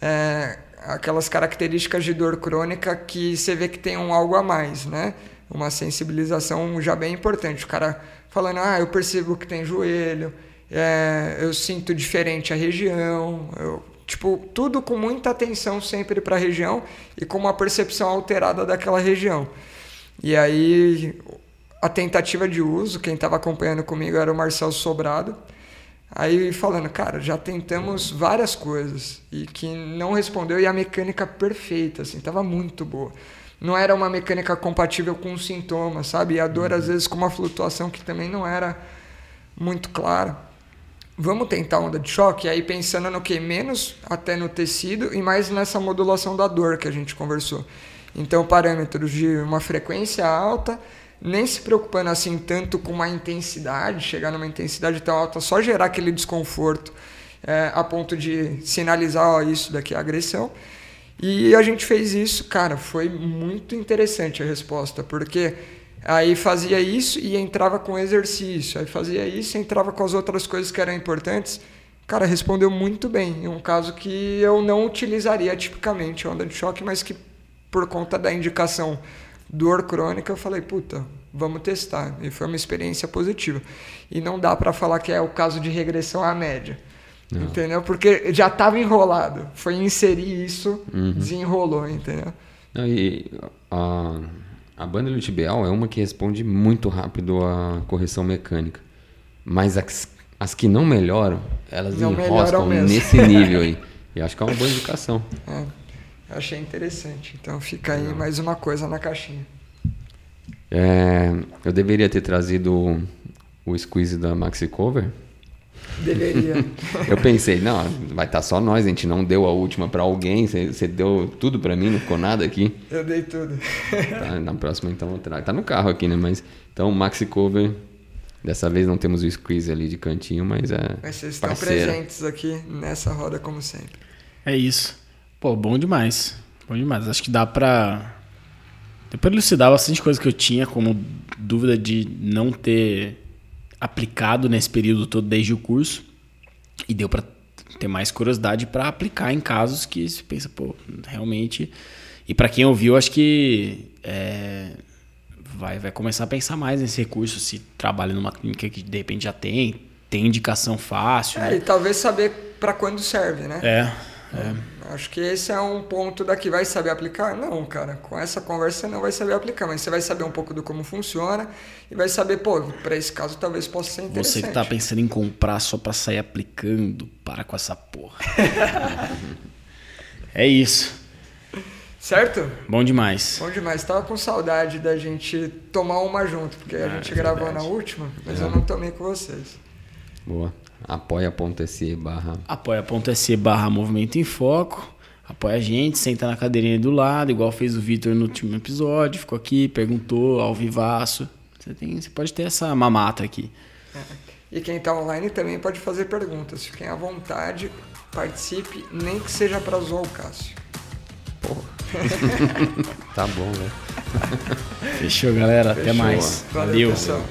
Speaker 3: É, aquelas características de dor crônica que você vê que tem um algo a mais, né? Uma sensibilização já bem importante. O cara falando, ah, eu percebo que tem joelho, é, eu sinto diferente a região, eu, tipo, tudo com muita atenção sempre para a região e com uma percepção alterada daquela região. E aí a tentativa de uso, quem estava acompanhando comigo era o Marcelo Sobrado. Aí falando, cara, já tentamos várias coisas e que não respondeu e a mecânica perfeita, assim, tava muito boa não era uma mecânica compatível com os sintomas, sabe? E a dor, às uhum. vezes, com uma flutuação que também não era muito clara. Vamos tentar onda de choque? Aí pensando no que? Menos até no tecido e mais nessa modulação da dor que a gente conversou. Então, parâmetros de uma frequência alta, nem se preocupando assim tanto com uma intensidade, chegar numa intensidade tão alta, só gerar aquele desconforto é, a ponto de sinalizar, ó, isso daqui é agressão e a gente fez isso, cara, foi muito interessante a resposta, porque aí fazia isso e entrava com exercício, aí fazia isso e entrava com as outras coisas que eram importantes. Cara, respondeu muito bem. Em um caso que eu não utilizaria tipicamente onda de choque, mas que por conta da indicação dor crônica, eu falei, puta, vamos testar. E foi uma experiência positiva. E não dá para falar que é o caso de regressão à média. Não. Entendeu? Porque já estava enrolado. Foi inserir isso, uhum. desenrolou, entendeu?
Speaker 2: Não, e a, a banda tibial é uma que responde muito rápido à correção mecânica. Mas as, as que não melhoram, elas não enroscam nesse nível aí. E acho que é uma boa indicação.
Speaker 3: É, achei interessante. Então fica aí mais uma coisa na caixinha.
Speaker 2: É, eu deveria ter trazido o squeeze da Maxi Cover.
Speaker 3: Deveria.
Speaker 2: eu pensei, não, vai estar tá só nós, a gente não deu a última para alguém, você deu tudo para mim, não ficou nada aqui.
Speaker 3: Eu dei tudo.
Speaker 2: Tá, na próxima então eu trago. Tá no carro aqui, né? Mas então Maxi Cover Dessa vez não temos o squeeze ali de cantinho, mas é.
Speaker 3: Mas vocês estão parceira. presentes aqui nessa roda, como sempre.
Speaker 1: É isso. Pô, bom demais. Bom demais. Acho que dá pra. Depois elucidar bastante coisa que eu tinha como dúvida de não ter aplicado nesse período todo desde o curso. E deu para ter mais curiosidade para aplicar em casos que você pensa, pô, realmente. E para quem ouviu, acho que é, vai, vai começar a pensar mais nesse recurso, se trabalha numa clínica que de repente já tem, tem indicação fácil.
Speaker 3: É,
Speaker 1: né?
Speaker 3: e talvez saber para quando serve, né?
Speaker 1: É, é.
Speaker 3: Acho que esse é um ponto daqui. Vai saber aplicar? Não, cara. Com essa conversa você não vai saber aplicar, mas você vai saber um pouco do como funciona e vai saber, pô, para esse caso talvez possa ser interessante.
Speaker 1: Você que tá pensando em comprar só para sair aplicando, para com essa porra. é isso.
Speaker 3: Certo?
Speaker 1: Bom demais.
Speaker 3: Bom demais. Tava com saudade da gente tomar uma junto, porque a ah, gente é gravou na última, mas é. eu não tomei com vocês.
Speaker 2: Boa. Apoia.se barra.
Speaker 1: Apoia.se barra Movimento em Foco. Apoia a gente, senta na cadeirinha do lado, igual fez o Vitor no último episódio. Ficou aqui, perguntou, ao vivaço. Você, tem, você pode ter essa mamata aqui.
Speaker 3: É. E quem está online também pode fazer perguntas. Fiquem à vontade, participe, nem que seja para zoar o Cássio.
Speaker 2: Porra. tá bom, né?
Speaker 1: Fechou, galera. Fechou. Até mais.
Speaker 3: Valeu. Valeu.